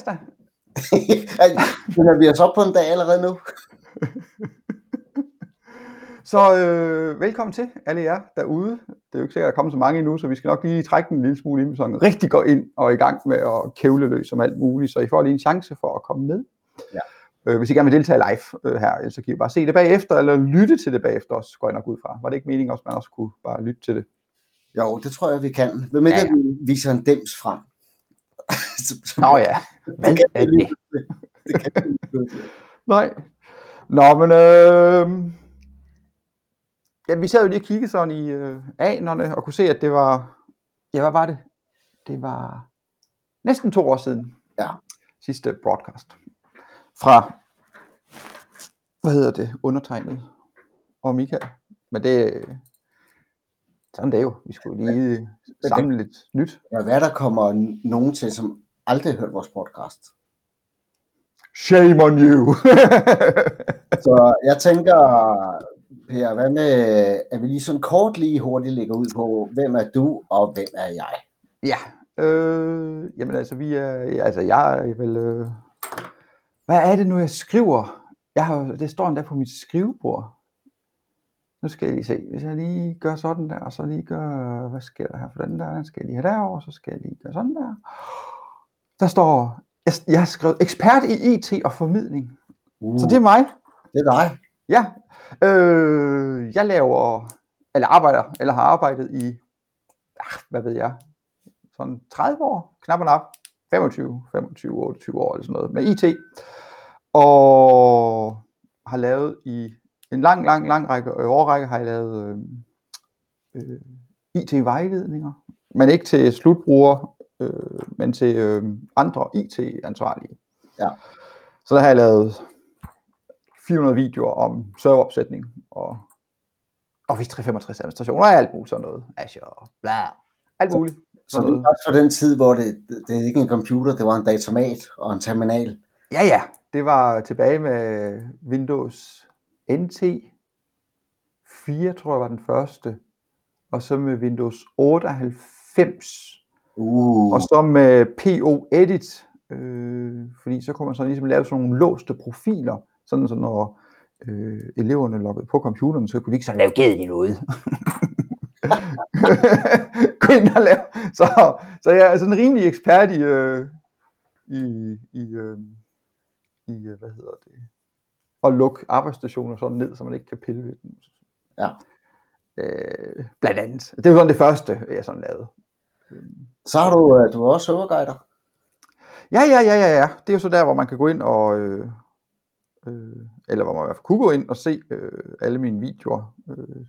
tirsdag. er vi os op på en dag allerede nu? så øh, velkommen til alle jer derude. Det er jo ikke sikkert, at der kommer så mange endnu, så vi skal nok lige trække den en lille smule ind, så rigtig gå ind og i gang med at kævle løs om alt muligt, så I får lige en chance for at komme med. Ja. Øh, hvis I gerne vil deltage live øh, her, så kan I bare se det bagefter, eller lytte til det bagefter også, går jeg nok ud fra. Var det ikke meningen også, at man også kunne bare lytte til det? Jo, det tror jeg, vi kan. Hvem ikke, ja, ja. vi viser en dems frem? Nå ja, hvad er det? det kan Nej. Nå, men øh, ja, vi sad jo lige og kiggede sådan i øh, anerne og kunne se, at det var, ja, hvad var det? Det var næsten to år siden. Ja. Sidste broadcast. Fra, hvad hedder det, undertegnet og Michael. Men det, sådan det er jo. Vi skulle lige samle lidt nyt. Ja, hvad der kommer nogen til, som aldrig har hørt vores podcast. Shame on you! så jeg tænker, Per, hvad med, at vi lige sådan kort lige hurtigt lægger ud på, hvem er du, og hvem er jeg? Ja, øh, jamen altså, vi er, ja, altså jeg er vel, øh, hvad er det nu, jeg skriver? Jeg har, det står endda på mit skrivebord. Nu skal jeg lige se, hvis jeg lige gør sådan der, og så lige gør, hvad sker der her for den der, den skal jeg lige have derovre, så skal jeg lige gøre sådan der. Der står, jeg, jeg har skrevet ekspert i IT og formidling. Uh, så det er mig. Det er dig. Ja. Øh, jeg laver, eller arbejder, eller har arbejdet i, ah, hvad ved jeg, sådan 30 år, knap og nap, 25, 25, 28 år eller sådan noget, med IT. Og har lavet i en lang, lang, lang række øh, årrække har jeg lavet øh, øh, IT-vejledninger, men ikke til slutbrugere, øh, men til øh, andre IT-ansvarlige. Ja. Så der har jeg lavet 400 videoer om serveropsætning og Office 365 administration og alt muligt sådan noget. Azure, bla, alt muligt. Så, så det for den tid, hvor det, det er ikke en computer, det var en datamat og en terminal. Ja, ja. Det var tilbage med Windows NT 4, tror jeg var den første, og så med Windows 98, uh. og så med PO Edit, øh, fordi så kunne man så ligesom lave sådan nogle låste profiler, sådan så når øh, eleverne loggede på computeren, så kunne de ikke så lave gæden i noget. Gå ind og lave. Så, så jeg er sådan en rimelig ekspert i, øh, i, i, øh, i, øh, hvad hedder det, at lukke arbejdsstationer sådan ned, så man ikke kan pille ved dem. Ja. Øh, blandt andet. Det var sådan det første, jeg sådan lavede. Så har du, øh, du er også serverguider. Ja, ja, ja, ja, ja. Det er jo så der, hvor man kan gå ind og, øh, øh, eller hvor man i hvert fald kunne gå ind og se øh, alle mine videoer øh,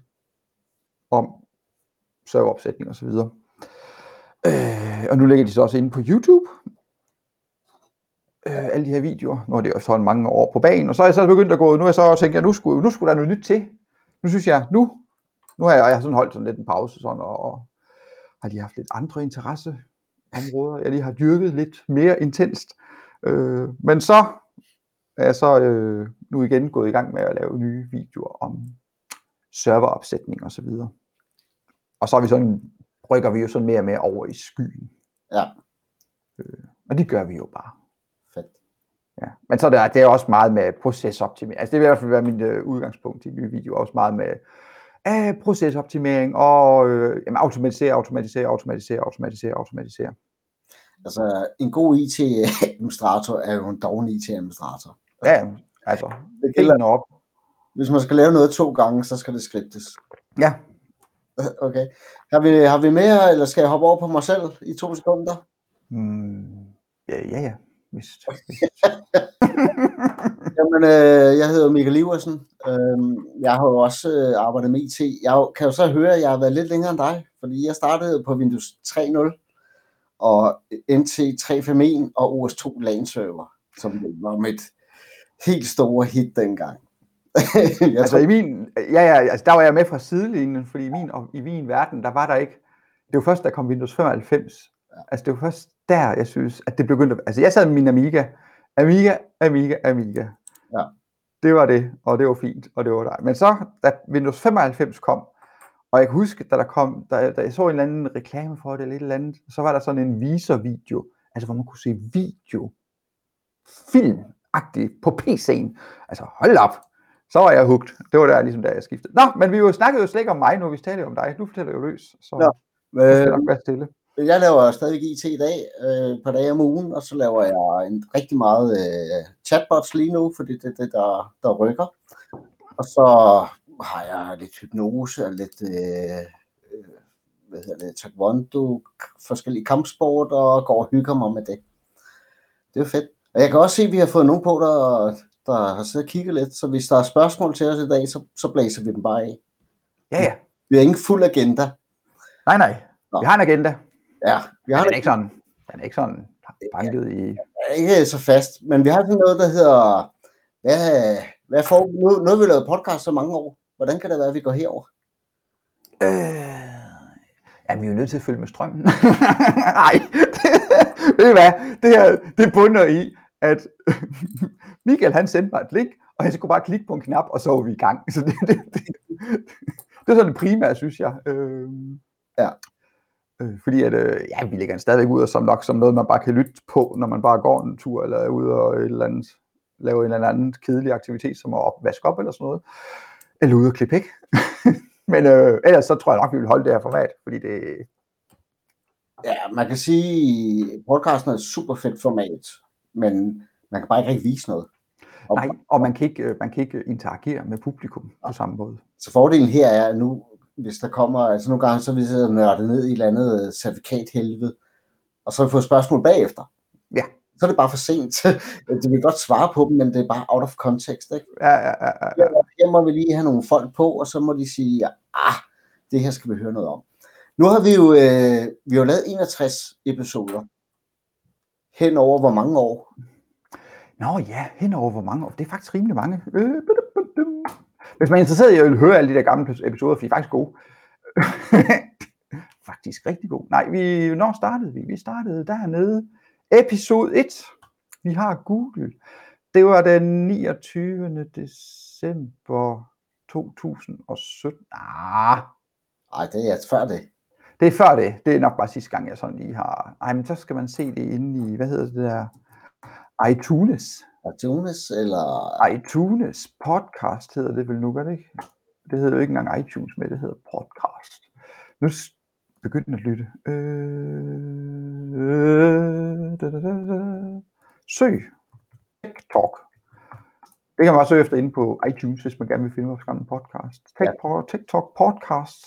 om serveropsætning og så videre. Øh, og nu ligger de så også inde på YouTube, øh, alle de her videoer, det er jo sådan mange år på banen, og så er jeg så begyndt at gå, nu er jeg så tænkt, at nu skulle, nu skulle der noget nyt til. Nu synes jeg, nu, nu har jeg, jeg har sådan holdt sådan lidt en pause, sådan, og, og har lige haft lidt andre interesseområder, jeg lige har dyrket lidt mere intenst. Øh, men så er jeg så øh, nu igen gået i gang med at lave nye videoer om serveropsætning og så videre. Og så er vi sådan, rykker vi jo sådan mere og mere over i skyen. Ja. Øh, og det gør vi jo bare. Ja. Men så der, det er også meget med procesoptimering. Altså det vil i hvert fald være mit øh, udgangspunkt i nye videoer, også meget med øh, procesoptimering og øh, jamen, automatisere, automatisere, automatisere, automatisere, automatisere. Altså en god IT-administrator er jo en dårlig IT-administrator. Ja, altså det gælder op. Hvis man skal lave noget to gange, så skal det skriptes. Ja. Okay. Har vi, har vi mere, eller skal jeg hoppe over på mig selv i to sekunder? Mm, ja, ja, ja. Vist. Jamen, øh, jeg hedder Michael Iversen. Øh, jeg har jo også øh, arbejdet med IT. Jeg kan jo så høre, at jeg har været lidt længere end dig, fordi jeg startede på Windows 3.0 og NT 3.5.1 og OS2 LAN server, som var mit helt store hit dengang. jeg altså tror... i min, ja, ja, altså der var jeg med fra sidelinjen, fordi i min, i min verden, der var der ikke, det var først, der kom Windows 95. Altså det var først der, jeg synes, at det begyndte, altså jeg sad med min Amiga, Amiga, Amiga, Amiga. Ja. Det var det, og det var fint, og det var dig. Men så, da Windows 95 kom, og jeg kan huske, da der kom, da, da jeg så en eller anden reklame for det, eller et eller andet, så var der sådan en viser-video, altså hvor man kunne se video filmagtigt på PC'en. Altså, hold op. Så var jeg hugt. Det var der ligesom, da jeg skiftede. Nå, men vi jo snakkede jo slet ikke om mig nu, vi talte om dig. Nu fortæller jeg jo løs, så Ja. ja. det skal Øh, nok være stille. Jeg laver stadig IT i dag, øh, et par dage om ugen, og så laver jeg en rigtig meget øh, chatbots lige nu, fordi det er det, der, der rykker. Og så har jeg lidt hypnose og lidt, øh, øh, hvad hedder det, taekwondo, forskellige kampsport, og går og hygger mig med det. Det er fedt. Og jeg kan også se, at vi har fået nogen på, der, der har siddet og kigget lidt, så hvis der er spørgsmål til os i dag, så, så blæser vi dem bare af. Ja, ja. Vi har ingen fuld agenda. Nej, nej. Nå. Vi har en agenda. Ja, vi har den er ikke sådan, den er ikke sådan banket i... ikke så fast, men vi har sådan noget, der hedder, hvad, hvad får, nu, nu har vi lavet podcast så mange år. Hvordan kan det være, at vi går herover? Øh, ja, vi er jo nødt til at følge med strømmen. Nej, ved I hvad? Det her, det bunder i, at Michael han sendte mig et link, og jeg skulle bare klikke på en knap, og så var vi i gang. Så det, det, det, det er sådan det primære, synes jeg. Øh, Ja. Øh, fordi at, øh, ja, vi lægger den stadigvæk ud som nok som noget, man bare kan lytte på, når man bare går en tur, eller er ude og et eller andet, lave en eller anden kedelig aktivitet, som at op, vaske op eller sådan noget. Eller ude og klippe hæk. Men øh, ellers så tror jeg nok, vi vil holde det her format, fordi det, Ja, man kan sige, podcasten er et super fedt format, men man kan bare ikke rigtig vise noget. Og, nej, og man kan, ikke, øh, man kan ikke interagere med publikum på samme måde. Så fordelen her er at nu, hvis der kommer, altså nogle gange, så vil jeg nørde ned i et eller andet øh, certifikathelvede, og så få spørgsmål bagefter. Ja. Så er det bare for sent. De vil godt svare på dem, men det er bare out of context. Ikke? Ja, ja, ja, ja. Her må vi lige have nogle folk på, og så må de sige, ah, det her skal vi høre noget om. Nu har vi jo, øh, vi har lavet 61 episoder. Hen over hvor mange år? Nå ja, henover hvor mange år. Det er faktisk rimelig mange. Øh. Hvis man er interesseret i at høre alle de der gamle episoder, for de er faktisk gode. faktisk rigtig gode. Nej, vi, når startede vi? Vi startede dernede. Episode 1. Vi har Google. Det var den 29. december 2017. Ah, Nej, det er før det. det er før det. Det er nok bare sidste gang, jeg sådan lige har... Ej, men så skal man se det inde i, hvad hedder det der? iTunes. iTunes, eller... iTunes podcast hedder det vel nu, gør det ikke? Det hedder jo ikke engang iTunes med, det hedder podcast. Nu begynd at lytte. Øh, da, da, da, da. Søg. TikTok. Det kan man også søge efter inde på iTunes, hvis man gerne vil finde vores gamle podcast. TikTok, TikTok podcast.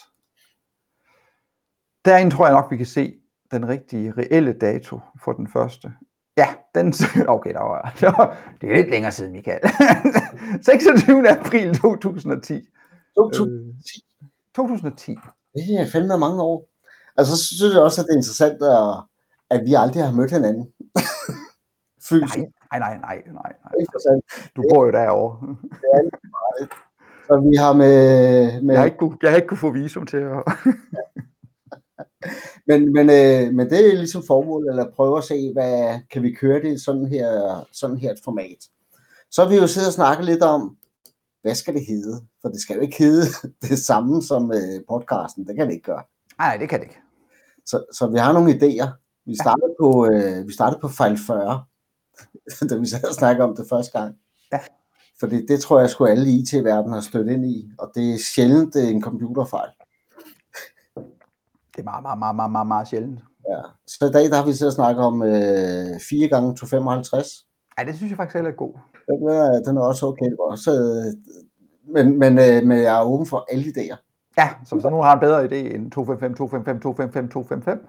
Derinde tror jeg nok, vi kan se den rigtige, reelle dato for den første. Ja, den, okay, der var, der var, det er lidt længere siden, Michael. 26. april 2010. 2010. Øh, 2010. Det er fandme mange år. Altså, så synes jeg også, at det er interessant, at, at vi aldrig har mødt hinanden. Fysisk. Nej, nej, nej, nej, nej, nej. Du bor jo derovre. Så vi har med... med Jeg har ikke kunne, jeg har ikke kunne få visum til at... Men, men, øh, men det er ligesom formålet, eller prøve at se, hvad kan vi køre det i sådan her, sådan her et format. Så har vi jo siddet og snakket lidt om, hvad skal det hedde? For det skal jo ikke hedde det samme som øh, podcasten, det kan det ikke gøre. Nej, det kan det ikke. Så, så vi har nogle idéer. Vi startede på, øh, vi startede på fejl 40, da vi sad og snakkede om det første gang. Ja. Fordi det tror jeg sgu alle i IT-verdenen har stødt ind i, og det er sjældent det er en computerfejl. Det er meget, meget, meget, meget, meget, meget sjældent. Ja. Så i dag der har vi så snakket om øh, 4 gange 255. Ja, det synes jeg faktisk heller er god. Den er, den er også okay. Også, øh, men, men, øh, men jeg er åben for alle idéer. Ja, så hvis der er nogen, der har en bedre idé end 255, 255, 255, 255.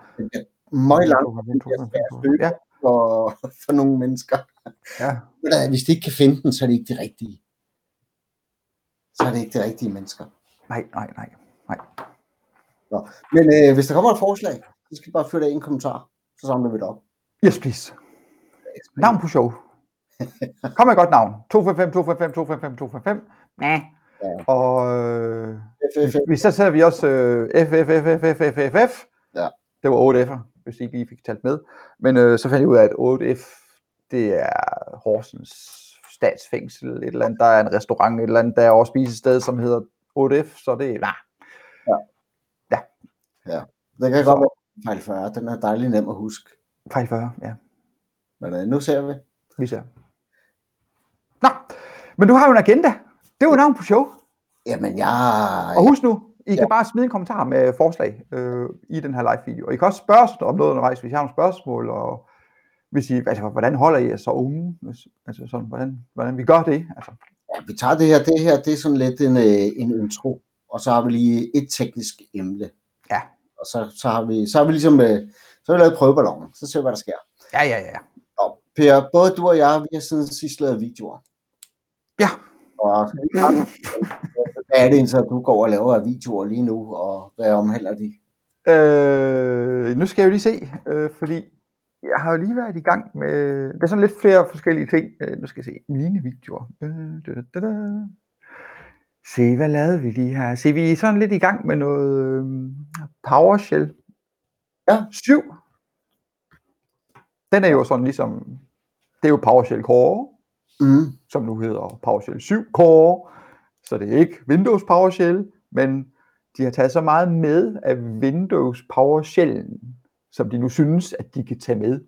Meget langt 255, Ja, for, for nogle mennesker. ja. Men hvis de ikke kan finde den, så er det ikke de rigtige. Så er det ikke de rigtige mennesker. Nej, nej, nej. nej. Men øh, hvis der kommer et forslag, så skal I bare fyre det i en kommentar. Så samler vi det op. Yes, please. Navn på show. Kom med et godt navn. 255, 255, 255, 255. Ja. Ja. Og øh, hvis så sætter vi også øh, FFFFFFF. Ja. Det var 8 F'er, hvis I ikke lige fik talt med. Men øh, så fandt jeg ud af, at 8F, det er Horsens statsfængsel, et eller andet, der er en restaurant, et eller andet, der er også spisested, som hedder 8F, så det er, nej, Det kan godt være fejl 40. Den er dejlig nem at huske. fejl 40, ja. Men øh, nu ser vi. Vi ser. Nå, men du har jo en agenda. Det er jo navn på show. Jamen, jeg... Og husk nu, I Ja. kan bare smide en kommentar med forslag øh, i den her live-video. Og I kan også spørge os om noget undervejs, hvis I har nogle spørgsmål, og hvis I, altså, hvordan holder I jer så unge? Altså sådan, hvordan, hvordan vi gør det? Altså, Ja, vi tager det her. Det her, det er sådan lidt en, øh, en intro. Og så har vi lige et teknisk emne. Ja. Og så, så har vi, så har vi ligesom, øh, så har vi lavet prøveballonen. Så ser vi, hvad der sker. ja, ja, ja. Og Per, både du og jeg, vi har siden sidst lavet videoer. Ja. Og hvad er det så du går og laver af videoer lige nu, og hvad omhandler de? Øh, nu skal jeg jo lige se, øh, fordi jeg har jo lige været i gang med, der er sådan lidt flere forskellige ting. Øh, nu skal jeg se, mine videoer. Øh, da, da, da. Se, hvad lavede vi lige her? Se, vi er sådan lidt i gang med noget øh, PowerShell. Ja. 7. Den er jo sådan ligesom, det er jo PowerShell Core, Mm. som nu hedder PowerShell 7 Core. Så det er ikke Windows PowerShell, men de har taget så meget med af Windows PowerShell, som de nu synes, at de kan tage med.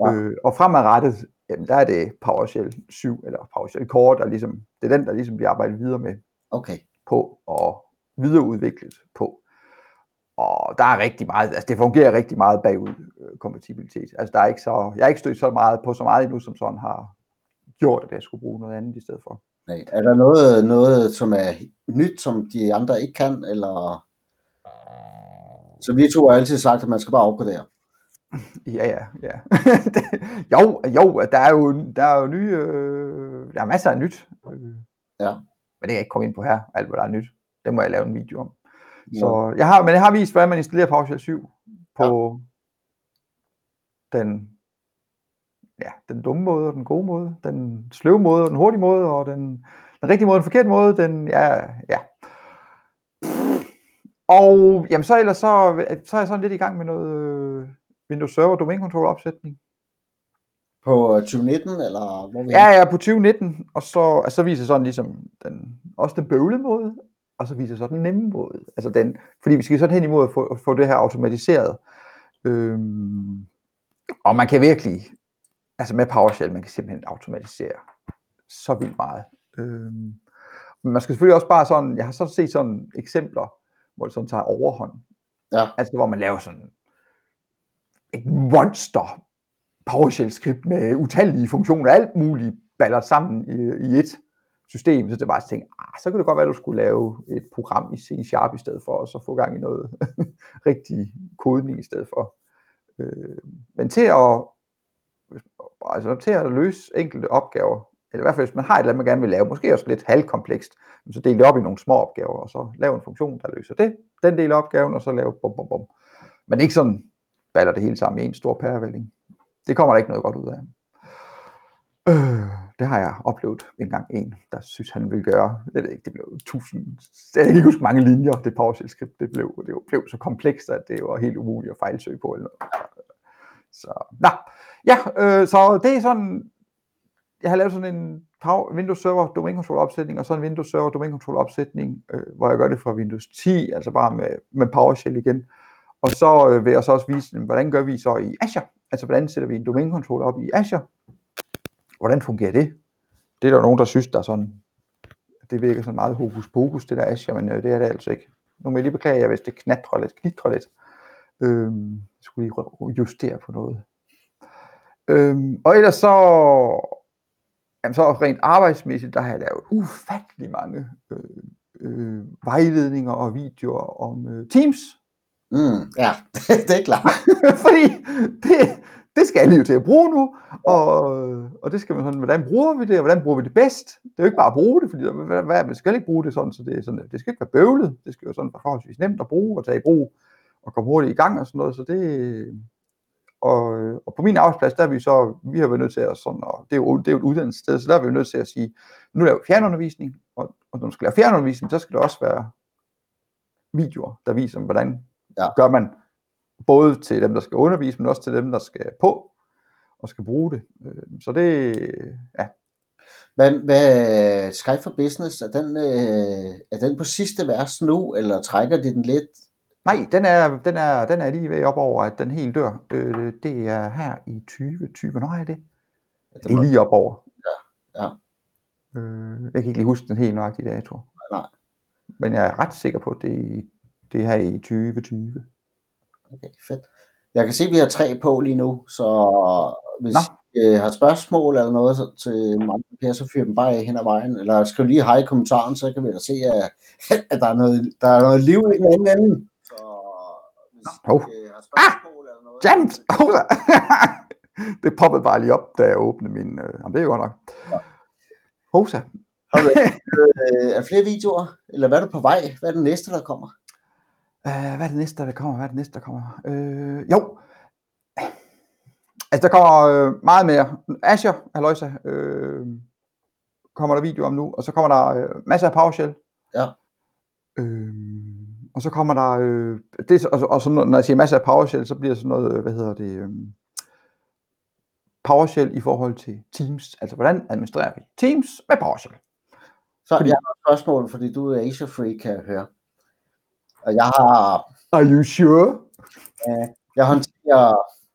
Ja. Øh, og fremadrettet, jamen, der er det PowerShell 7 eller PowerShell Core, der ligesom, det er den, der ligesom bliver arbejdet videre med Okay. på og videreudviklet på. Og der er rigtig meget, altså det fungerer rigtig meget bagud øh, kompatibilitet. Altså der er ikke så, jeg er ikke stødt så meget på så meget endnu, som sådan har gjort, at jeg skulle bruge noget andet i stedet for. Nej. Er der noget, noget, som er nyt, som de andre ikke kan, eller... Så vi to har altid sagt, at man skal bare opgradere. Ja, ja, ja. jo, jo, der er jo, der er jo nye, øh, der er masser af nyt. Ja. Men det kan jeg ikke komme ind på her, alt hvad der er nyt. Det må jeg lave en video om. Ja. Så jeg har, men jeg har vist, hvordan man installerer PowerShell 7 på den, ja, den dumme måde og den gode måde, den sløve måde og den hurtige måde, og den, den rigtige måde og den forkerte måde, den, ja, ja. Og jamen, så ellers så, så er jeg sådan lidt i gang med noget øh, Windows Server Domain Controller opsætning. På øh, 2019, eller hvor vi Ja, ja, på 2019, og så, altså, så viser sådan ligesom den, også den bøvlede måde, og så viser så den nemme måde. Altså den, fordi vi skal sådan hen imod at få, at få det her automatiseret. Øhm, og man kan virkelig, altså med PowerShell, man kan simpelthen automatisere så vildt meget. Øhm, men man skal selvfølgelig også bare sådan, jeg har så set sådan eksempler, hvor det sådan tager overhånd. Ja. Altså hvor man laver sådan et monster PowerShell-skript med utallige funktioner, alt muligt baller sammen i, i et system, så det var bare at ah, så kunne det godt være, at du skulle lave et program i C-Sharp i stedet for, og så få gang i noget rigtig kodning i stedet for. Øh, men til at, altså til at løse enkelte opgaver, eller i hvert fald hvis man har et eller andet, man gerne vil lave, måske også lidt halvkomplekst, så del det op i nogle små opgaver, og så lave en funktion, der løser det, den del af opgaven, og så lave bum, bum, bum. Men ikke sådan baller det hele sammen i en stor pærevælling. Det kommer der ikke noget godt ud af. Øh, det har jeg oplevet en gang en, der synes, han ville gøre. Jeg ved ikke, det blev tusind, jeg kan ikke huske mange linjer, det PowerShell-skript, det blev, det blev så komplekst, at det var helt umuligt at fejlsøge på. Eller noget. Så, nå, ja, øh, så det er sådan, jeg har lavet sådan en Power, Windows Server Domain Controller opsætning, og så en Windows Server Domain Controller opsætning, øh, hvor jeg gør det fra Windows 10, altså bare med, med PowerShell igen. Og så øh, vil jeg så også vise, hvordan gør vi så i Azure? Altså, hvordan sætter vi en domænekontrol op i Azure? Hvordan fungerer det? Det er der nogen, der synes, der er sådan, det virker sådan meget hokus pokus, det der Azure, men øh, det er det altså ikke. Nu må jeg lige beklage jer, hvis det knatrer lidt, knitrer lidt. Øhm, jeg skulle lige justere på noget. Øhm, og ellers så, jamen så rent arbejdsmæssigt, der har jeg lavet ufattelig mange øh, øh, vejledninger og videoer om øh, Teams. Mm, ja, det er klart. Fordi det, det skal alle jo til at bruge nu, og, og det skal man sådan, hvordan bruger vi det, og hvordan bruger vi det bedst? Det er jo ikke bare at bruge det, fordi hvad, hvad, man skal ikke bruge det sådan, så det, er sådan, det skal ikke være bøvlet, det skal jo sådan være forholdsvis nemt at bruge og tage i brug, og komme hurtigt i gang og sådan noget, så det, og, og på min arbejdsplads, der er vi så, vi har været nødt til at sådan, og det er jo, det er jo et uddannelsessted, så der er vi jo nødt til at sige, nu laver vi fjernundervisning, og, og når du skal lave fjernundervisning, så skal det også være videoer, der viser, hvordan Ja. gør man, både til dem, der skal undervise, men også til dem, der skal på og skal bruge det. Øh, Så det, ja, Hvad, hvad Skype for Business, er den, øh, er den på sidste vers nu, eller trækker de den lidt? Nej, den er, den er, den er lige ved op over, at den helt dør. Øh, det er her i 2020. Hvornår er det? Det Det er lige op over. Ja, ja. Øh, jeg kan ikke lige huske den helt nøjagtige dato. Nej. Men jeg er ret sikker på, at det, er- det er her i 2020. Okay, fedt. Jeg kan se, at vi har tre på lige nu, så hvis Nå. I øh, har spørgsmål eller noget så- til mig, Per, så fyr dem bare af hen ad vejen, eller skriv lige hej i kommentaren, så kan vi da se, at, at der, er noget, der er noget liv i den anden ende. Så hvis Hov. I øh, har spørgsmål eller noget... James! Hola! det poppede bare lige op, da jeg åbnede min... Øh, jamen, det er jo godt nok. Hosa. Har du øh, er flere videoer, eller hvad er du på vej? Hvad er det næste, der kommer? Uh, hvad er det næste, der kommer? Hvad er det næste, der kommer? Uh, jo. Altså, der kommer øh, meget mere. Azure, Aloysa, øh, kommer der video om nu, og så kommer der øh, masser af PowerShell. Ja. Øh, og så kommer der, øh, det, og, så- og så når jeg siger masser af PowerShell, så bliver det sådan noget, øh, hvad hedder det, øh, PowerShell i forhold til Teams. Altså, hvordan administrerer vi Teams med PowerShell? Så Fordi- jeg har et spørgsmål, fordi du er Asia Free, kan jeg høre. Og jeg har Are you sure? Jeg håndterer,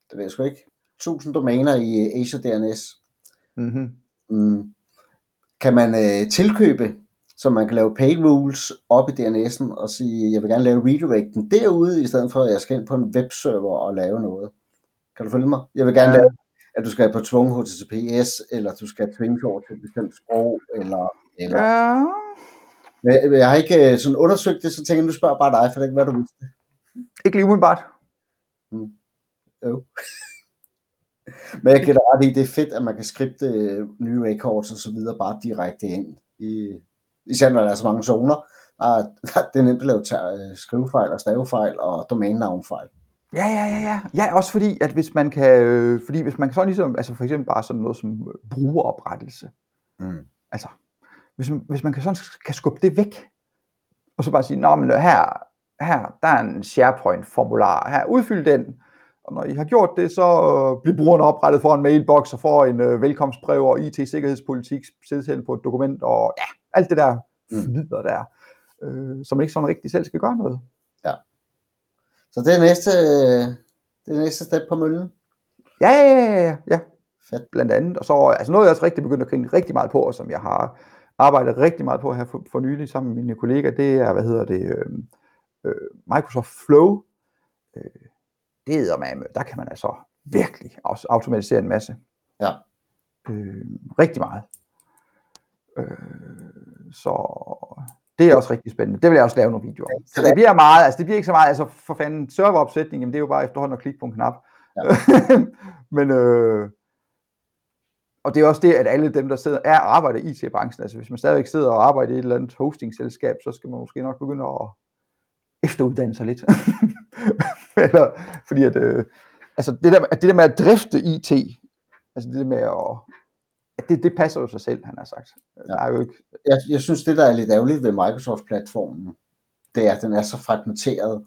det ved jeg sgu ikke, 1000 domæner i Azure DNS. Mm-hmm. Mm. Kan man øh, tilkøbe, så man kan lave pay rules op i DNS'en og sige, jeg vil gerne lave redirecten derude, i stedet for at jeg skal ind på en webserver og lave noget. Kan du følge mig? Jeg vil gerne Ja. lave, at du skal på tvungen HTTPS, eller du skal tvinge over til et bestemt sprog, eller, eller. Ja. Men Jeg har ikke øh, sådan undersøgt det, så tænker jeg, nu spørger bare dig, for det kan være, du vidste. Ikke lige umiddelbart. Jo. Men jeg gætter ret i, det er fedt, at man kan skripte øh, nye records og så videre bare direkte ind. I, især når der er så mange zoner. Er, det er nemt at lave øh, skrivefejl og stavefejl og domænenavnfejl. Ja, ja, ja, ja. Ja, også fordi, at hvis man kan, øh, fordi hvis man kan sådan ligesom, altså for eksempel bare sådan noget som brugeroprettelse, Mm. altså, hvis man, hvis man kan sådan kan skubbe det væk, og så bare sige, nå, men her, her, der er en SharePoint-formular, her, udfyld den, og når I har gjort det, så øh, bliver brugeren oprettet for en mailbox og får en øh, velkomstbrev og IT-sikkerhedspolitik sædtæl på et dokument, og ja, alt det der Mm. flider der, øh, som man ikke sådan rigtig selv skal gøre noget. Så det er næste, det er næste step på møllen. Ja, ja, ja, ja, ja. Fedt. blandt andet. Og så altså noget, jeg også rigtig begyndt at grine rigtig meget på, og som jeg har arbejdet rigtig meget på her for, for nylig sammen med mine kollegaer, det er, hvad hedder det, øh, øh, Microsoft Flow. Øh, det er med, der kan man altså virkelig også automatisere en masse. Ja. Øh, rigtig meget. Øh, så det er også rigtig spændende. Det vil jeg også lave nogle videoer om. Så det bliver meget, altså det bliver ikke så meget, altså for fanden, serveropsætning, jamen det er jo bare efterhånden at klikke på en knap. Ja. Men øh, og det er også det, at alle dem, der sidder, er arbejder i IT-branchen, altså hvis man stadigvæk sidder og arbejder i et eller andet hosting-selskab, så skal man måske nok begynde at efteruddanne sig lidt. eller, fordi at, øh, altså det der, at det der med at drifte IT, altså det der med at, at det, det passer jo sig selv, han har sagt. Ja. Der er jo ikke, Jeg, jeg synes, det der er lidt ærgerligt ved Microsoft-platformen, det er, at den er så fragmenteret.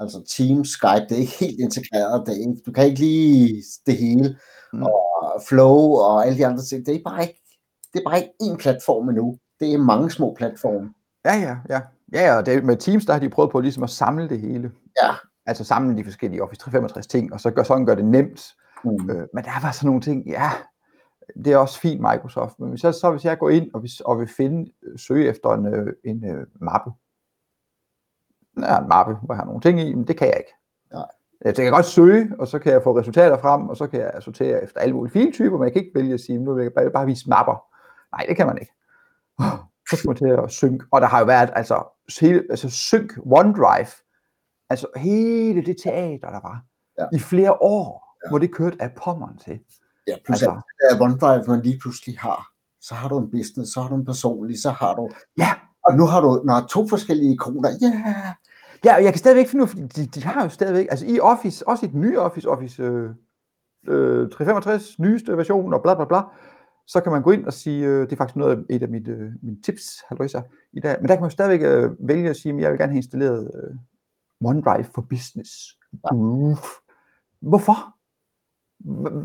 Altså Teams, Skype, det er ikke helt integreret. Det er ikke, du kan ikke lige det hele. Mm. Og Flow og alle de andre ting. Det er bare ikke, det er bare ikke én platform endnu. Det er mange små platforme. ja, ja, ja. Ja, og det, med Teams, der har de prøvet på ligesom at samle det hele. Ja. Altså samle de forskellige Office 365 ting, og så gør, sådan gør det nemt. Mm. Øh, men der var sådan nogle ting, ja, det er også fint Microsoft, men hvis, så, så hvis jeg går ind og, hvis, og vil finde, øh, søge efter en, øh, en øh, mappe, der er en mappe, hvor jeg har nogle ting i, men det kan jeg ikke. Nej. Jeg kan godt søge, og så kan jeg få resultater frem, og så kan jeg sortere efter alle mulige filtyper, men jeg kan ikke vælge at sige, nu vil jeg bare, bare vise mapper. Nej, det kan man ikke. Så skal man til at synke. Og der har jo været, altså, hele, altså synk OneDrive, altså hele det teater, der var, Ja. i flere år, Ja. hvor det kørte af pommeren til. Ja, plus Altså- at OneDrive, man lige pludselig har. Så har du en business, så har du en personlig, så har du... Ja. Og nu har du når to forskellige ikoner. Ja, yeah. Ja, og jeg kan stadigvæk finde ud af, de, de har jo stadigvæk, altså i Office, også i den nye Office, Office øh, øh, 365, nyeste version og bla bla bla, så kan man gå ind og sige, øh, det er faktisk noget af et af mit, øh, mine tips, halløjsa, i dag, men der kan man jo stadigvæk øh, vælge at sige, at jeg vil gerne have installeret øh, OneDrive for Business. Uh. Hvorfor?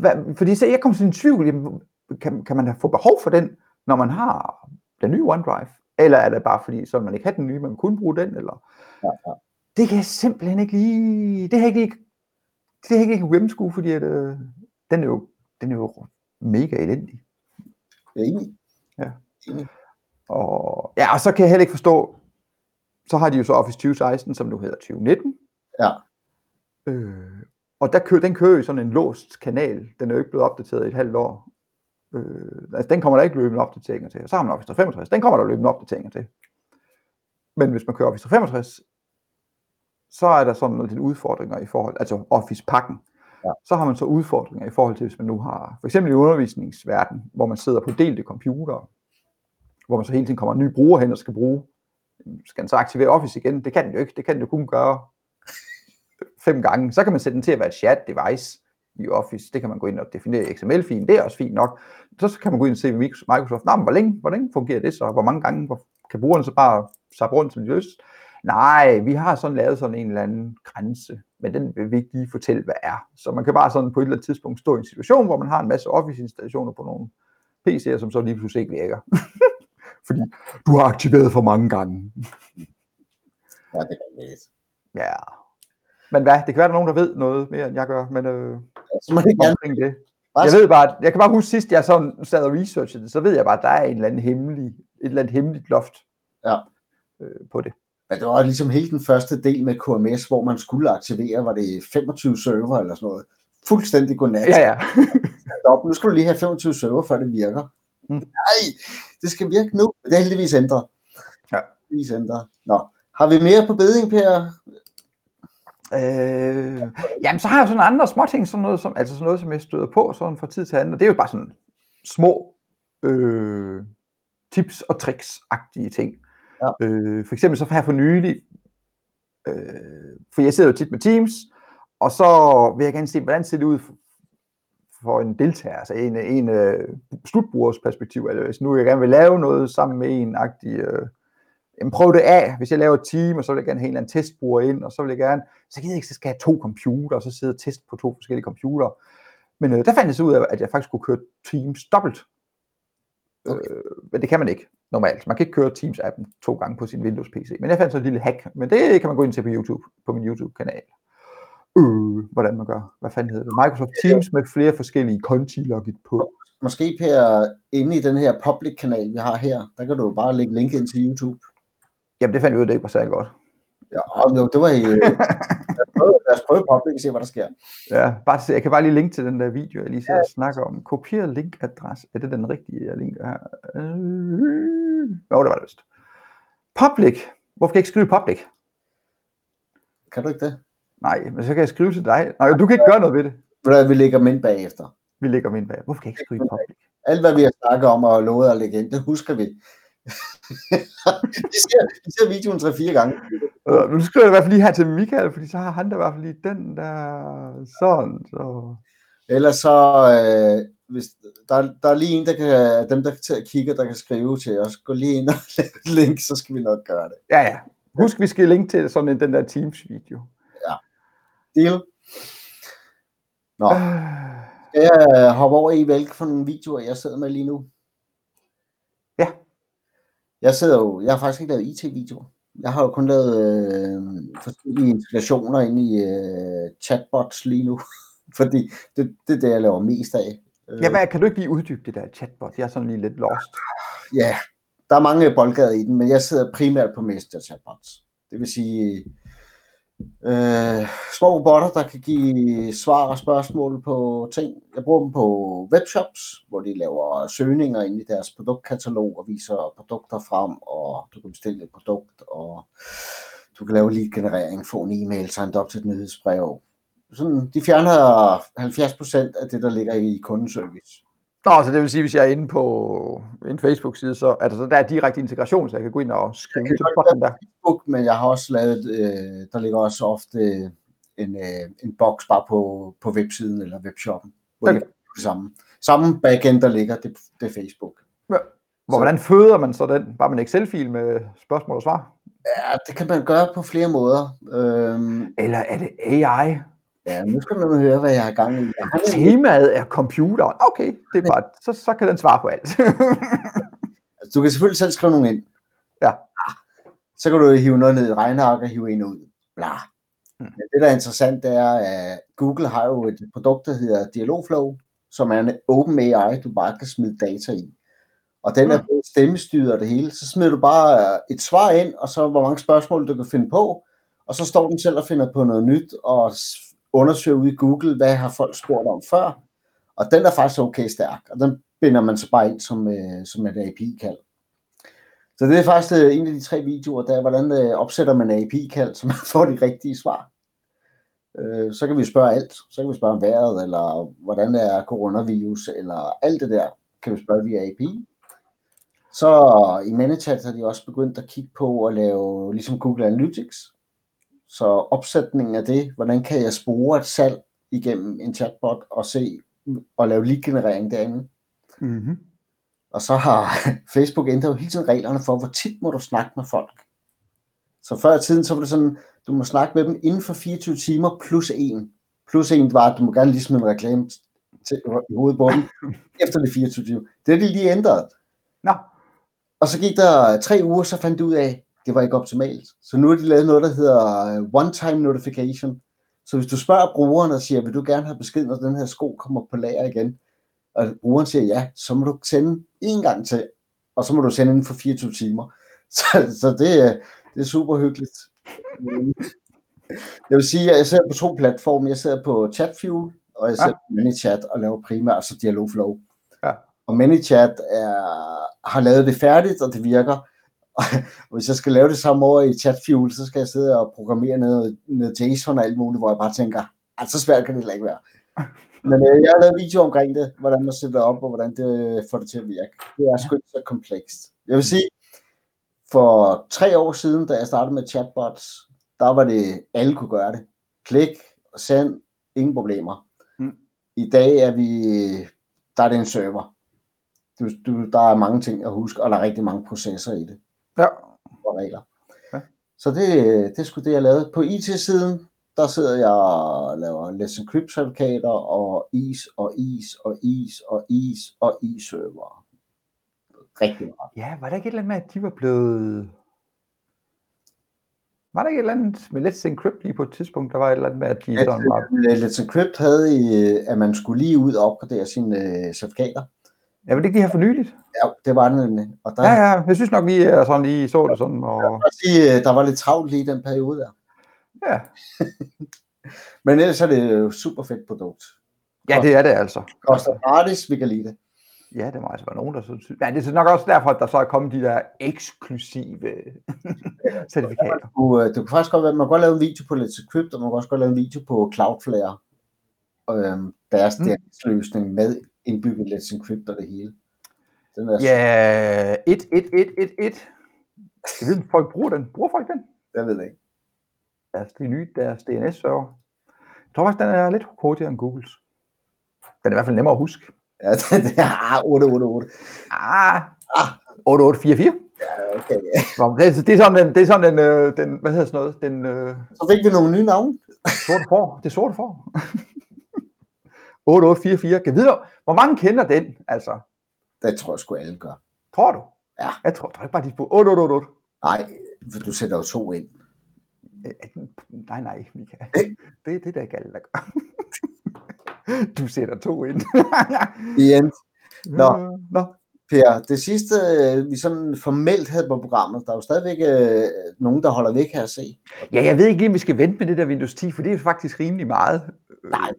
Hva, fordi så jeg kom til en tvivl, jamen, kan, kan man da få behov for den, når man har den nye OneDrive? Eller er det bare fordi, så man ikke have den nye, man kun bruge den, eller ja, ja. Det kan jeg simpelthen ikke lige, det har jeg ikke lige, det har jeg ikke lige fordi at, øh, den er jo, den er jo mega elendig. Jeg er enig. Ja. Enig. Og, ja, og så kan jeg heller ikke forstå, så har de jo så Office 2016, som nu hedder 2019. Ja. Øh, og der kører, den kører jo sådan en låst kanal. Den er jo ikke blevet opdateret i et halvt år. Øh, altså, den kommer der ikke løbende opdateringer til. Og så har man Office 365. Den kommer der løbende opdateringer til. Men hvis man kører Office 365, så er der sådan nogle lidt udfordringer i forhold, altså Office-pakken. Ja. Så har man så udfordringer i forhold til, hvis man nu har, for eksempel i undervisningsverden, hvor man sidder på delte computere, hvor man så hele tiden kommer en ny bruger hen og skal bruge. Skal den så aktivere Office igen? Det kan den jo ikke. Det kan den jo kun gøre fem gange. Så kan man sætte den til at være et chat device i Office. Det kan man gå ind og definere i XML-filen. Det er også fint nok. Så kan man gå ind og se ved Microsoft, Nå, men hvor, længe, hvor længe fungerer det så? Hvor mange gange hvor kan brugerne så bare sappe rundt som de lyst? Nej, vi har sådan lavet sådan en eller anden grænse, men den vil vi ikke lige fortælle, hvad er. Så man kan bare sådan på et eller andet tidspunkt stå i en situation, hvor man har en masse Office-installationer på nogle PC'er, som så lige pludselig ikke virker. Fordi du har aktiveret for mange gange. Ja, det kan jeg Ja. Men hvad, det kan være, der er nogen, der ved noget mere, end jeg gør, men øh, Så må det gerne det. Jeg ved bare, jeg kan bare huske sidst, jeg sådan sad og researchede det, så ved jeg bare, at der er en eller anden hemmelig, et eller andet hemmeligt loft Ja. øh, på det. Men det var ligesom hele den første del med KMS, hvor man skulle aktivere, var det 25 server eller sådan noget. Fuldstændig godnat. Ja, ja. Stop. Nu skal du lige have 25 server, før det virker. Mm. Nej, det skal virke nu. Det er heldigvis ændret. Ja. Heldigvis ændret. Nå. Har vi mere på beding, Per? Øh, jamen, så har jeg sådan andre småting, sådan noget, som, altså sådan noget, som jeg støder på sådan fra tid til anden, og det er jo bare sådan små øh, tips og tricks-agtige ting. Ja. Øh, for eksempel så her for nylig, øh, for jeg sidder jo tit med Teams, og så vil jeg gerne se, hvordan ser det ud for, en deltager, altså en, en øh, slutbrugers perspektiv, eller hvis nu jeg gerne vil lave noget sammen med en agtig, øh, jamen prøv det af, hvis jeg laver et team, og så vil jeg gerne have en eller anden testbruger ind, og så vil jeg gerne, så gider jeg ikke, så skal jeg have to computer, og så sidde og teste på to forskellige computere. Men øh, der fandt jeg så ud af, at jeg faktisk kunne køre Teams dobbelt. Okay. Øh, men det kan man ikke normalt. Man kan ikke køre Teams-appen to gange på sin Windows-PC. Men jeg fandt så et lille hack, men det kan man gå ind til på YouTube, på min YouTube-kanal. Øh, hvordan man gør. Hvad fanden hedder det? Microsoft Teams med flere forskellige konti logget på. Måske Per, inde i den her public-kanal, vi har her, der kan du bare lægge link ind til YouTube. Jamen det fandt jeg ud af, det ikke var særlig godt. Ja, det var lad, os prøve, lad os prøve public og se, hvad der sker. Ja, bare, se- jeg kan bare lige linke til den der video, jeg lige sidder og snakker om. Kopier linkadresse. Er det den rigtige, jeg linker her? Øh... Jo, det var det vist. Public. Hvorfor kan jeg ikke skrive public? Kan du ikke det? Nej, men så kan jeg skrive til dig. Nej, du kan ikke gøre noget ved det. Hvad, Vi lægger dem ind bagefter. Vi lægger min bag. Hvorfor kan jeg ikke skrive public? Alt, hvad vi har snakket om og lovet at lægge ind, det husker vi. vi, ser, vi ser videoen 3-4 gange. Øh, nu skriver jeg i hvert fald lige her til Michael, fordi så har han da i hvert fald lige den der sådan. Så. Ellers så, øh, hvis der, der er lige en, der kan, dem der til at kigge, der kan skrive til os, gå lige ind og lave link, så skal vi nok gøre det. Ja, ja. Husk, vi skal linke til sådan en, den der Teams-video. Deal? Nå, Øh, skal jeg hoppe over i, hvilke for nogle videoer, jeg sidder med lige nu? Jeg sidder jo, jeg har faktisk ikke lavet IT-videoer. Jeg har jo kun lavet øh, forskellige integrationer ind i øh, chatbots lige nu, fordi det, det er det, jeg laver mest af. Øh, ja, hvad, kan du ikke lige uddybe det der chatbot? Jeg er sådan lige lidt lost. Ja, der er mange boldgader i den, men jeg sidder primært på Messenger chatbots. Det vil sige øh, små robotter, der kan give svar og spørgsmål på ting. Jeg bruger dem på webshops, hvor de laver søgninger ind i deres produktkatalog og viser produkter frem, og du kan bestille et produkt, og du kan lave lead-generering, få en e-mail, signe op til et nyhedsbrev. Sådan, de fjerner 70% af det, der ligger i kundeservice. Nå, så det vil sige, hvis jeg er inde på en Facebook-side, så er der, er direkte integration, så jeg kan gå ind og skrive til botten der. Facebook, men jeg har også lavet, øh, der ligger også ofte en, øh, en boks bare på, på websiden eller webshoppen, hvor Okay. det er det samme. Samme backend, der ligger, det, det er Facebook. Hvor, Så- hvordan føder man så den? Bare med en Excel-fil med spørgsmål og svar? Ja, det kan man gøre på flere måder. Øhm, Eller er det AI? Ja, nu skal man høre, hvad jeg har gang i. Har Temaet er computeren. Okay, det er bare, så, så kan den svare på alt. Altså, du kan selvfølgelig selv skrive nogle ind. Ja. Så kan du hive noget ned i et regneark og hive en ud. Bla. Mm. Men det, der er interessant, det er, at Google har jo et produkt, der hedder Dialogflow, som er en open AI, du bare kan smide data i. Og den er både stemmestyret og det hele. Så smider du bare et svar ind, og så hvor mange spørgsmål du kan finde på, og så står den selv og finder på noget nyt, og undersøge ud i Google, hvad har folk spurgt om før. Og den er faktisk okay stærk, og den binder man så bare ind som, øh, som et API-kald. Så det er faktisk øh, en af de tre videoer, der er, hvordan øh, opsætter man API-kald, så man får de rigtige svar. Øh, så kan vi spørge alt. Så kan vi spørge om vejret, eller hvordan er coronavirus, eller alt det der, kan vi spørge via API. Så i ManyChat har de også begyndt at kigge på at lave ligesom Google Analytics. Så opsætningen af det, hvordan kan jeg spore et salg igennem en chatbot og se og lave lead-generering derinde. Mm-hmm. Og så har Facebook ændret jo hele tiden reglerne for, hvor tit må du snakke med folk. Så før i tiden, så var det sådan, du må snakke med dem inden for 24 timer plus en. Plus en var, at du må gerne lige smide en reklame til, i hovedet på dem efter de 24 timer. Det er de lige ændret. Nå. Og så gik der tre uger, så fandt du ud af, det var ikke optimalt. Så nu har de lavet noget, der hedder one-time notification. Så hvis du spørger brugeren og siger, vil du gerne have besked, når den her sko kommer på lager igen, og brugeren siger ja, så må du sende en gang til, og så må du sende inden for 24 timer. Så, så det, er, det er super hyggeligt. Jeg vil sige, at jeg sidder på to platforme. Jeg sidder på ChatFuel, og jeg sidder ja. på ManyChat og laver primært altså Dialogflow. Ja. Og ManyChat er, har lavet det færdigt, og det virker. Og hvis jeg skal lave det samme over i ChatFuel, så skal jeg sidde og programmere noget, noget JSON og alt muligt, hvor jeg bare tænker, at så svært kan det ikke være. Men øh, jeg har lavet video omkring det, hvordan man sætter op, og hvordan det får det til at virke. Det er sgu ikke så komplekst. Jeg vil sige, for tre år siden, da jeg startede med chatbots, der var det, alle kunne gøre det. Klik, send, ingen problemer. Mm. I dag er vi, der er det en server. Du, du, der er mange ting at huske, og der er rigtig mange processer i det. Ja. Og regler. Ja. Så det, det skulle det, jeg lavede. På IT-siden, der sidder jeg og laver Let's Encrypt certifikater og is og is og is og is og is-server. Rigtig meget. Ja, var der ikke et eller andet med, at de var blevet... Var der ikke et eller andet med Let's Encrypt lige på et tidspunkt? Der var et eller andet med, at de At, sådan var... øh, Let's Encrypt havde, i, at man skulle lige ud og opgradere sine øh, certifikater. Ja, var det ikke lige her for nyligt? Ja, det var det nemlig. Og der, Ja, ja, jeg synes nok lige, at jeg sådan lige så det sådan, og Jeg sige, øh, der var lidt travlt lige i den periode der. ja, Men ellers er det jo super fedt produkt. ja det er det altså. Koster gratis, vi kan lide det. Ja, det må altså være nogen, der så synes. Ja, det er så nok også derfor, at der så er kommet de der eksklusive certifikater. Du, øh, det kunne faktisk godt være, man kan godt lave en video på Let's Encrypt, og man kan også godt lave en video på Cloudflare. Øhm, deres mm. løsning med indbygget Let's Encrypt og det hele. Den er, Ja, 1, 1, 1, 1, 1. Jeg ved, om folk bruger den. Bruger folk den? Jeg ved det ikke. Deres, de nye, deres DNS-server. Jeg tror faktisk, den er lidt hurtigere end Googles. Den er i hvert fald nemmere at huske. Ja, det er ah, 888. Ah, 8844. Ja, okay. Nå, det, er- det er sådan den, det er sådan den, øh, den hvad hedder sådan noget, den øh, Så fik vi nogle nye navne. sorte for, det sorte for. 8844. Kan vide, hvor mange kender den, altså? Det tror jeg sgu alle gør. Tror du? Ja. Jeg tror, tror ikke bare, de på 8888. Nej, for du sætter jo to ind. Øh, Nej, nej. Det er det, der ikke alle, der gør. Du sætter to ind. Igen. Nå. Øh, Nå. Per, det sidste, øh, vi sådan formelt havde på programmet, der er jo stadigvæk øh, nogen, der holder væk her at se. Ja, jeg ved ikke lige, om vi skal vente med det der Windows 10, for det er faktisk rimelig meget. Øh, Nej,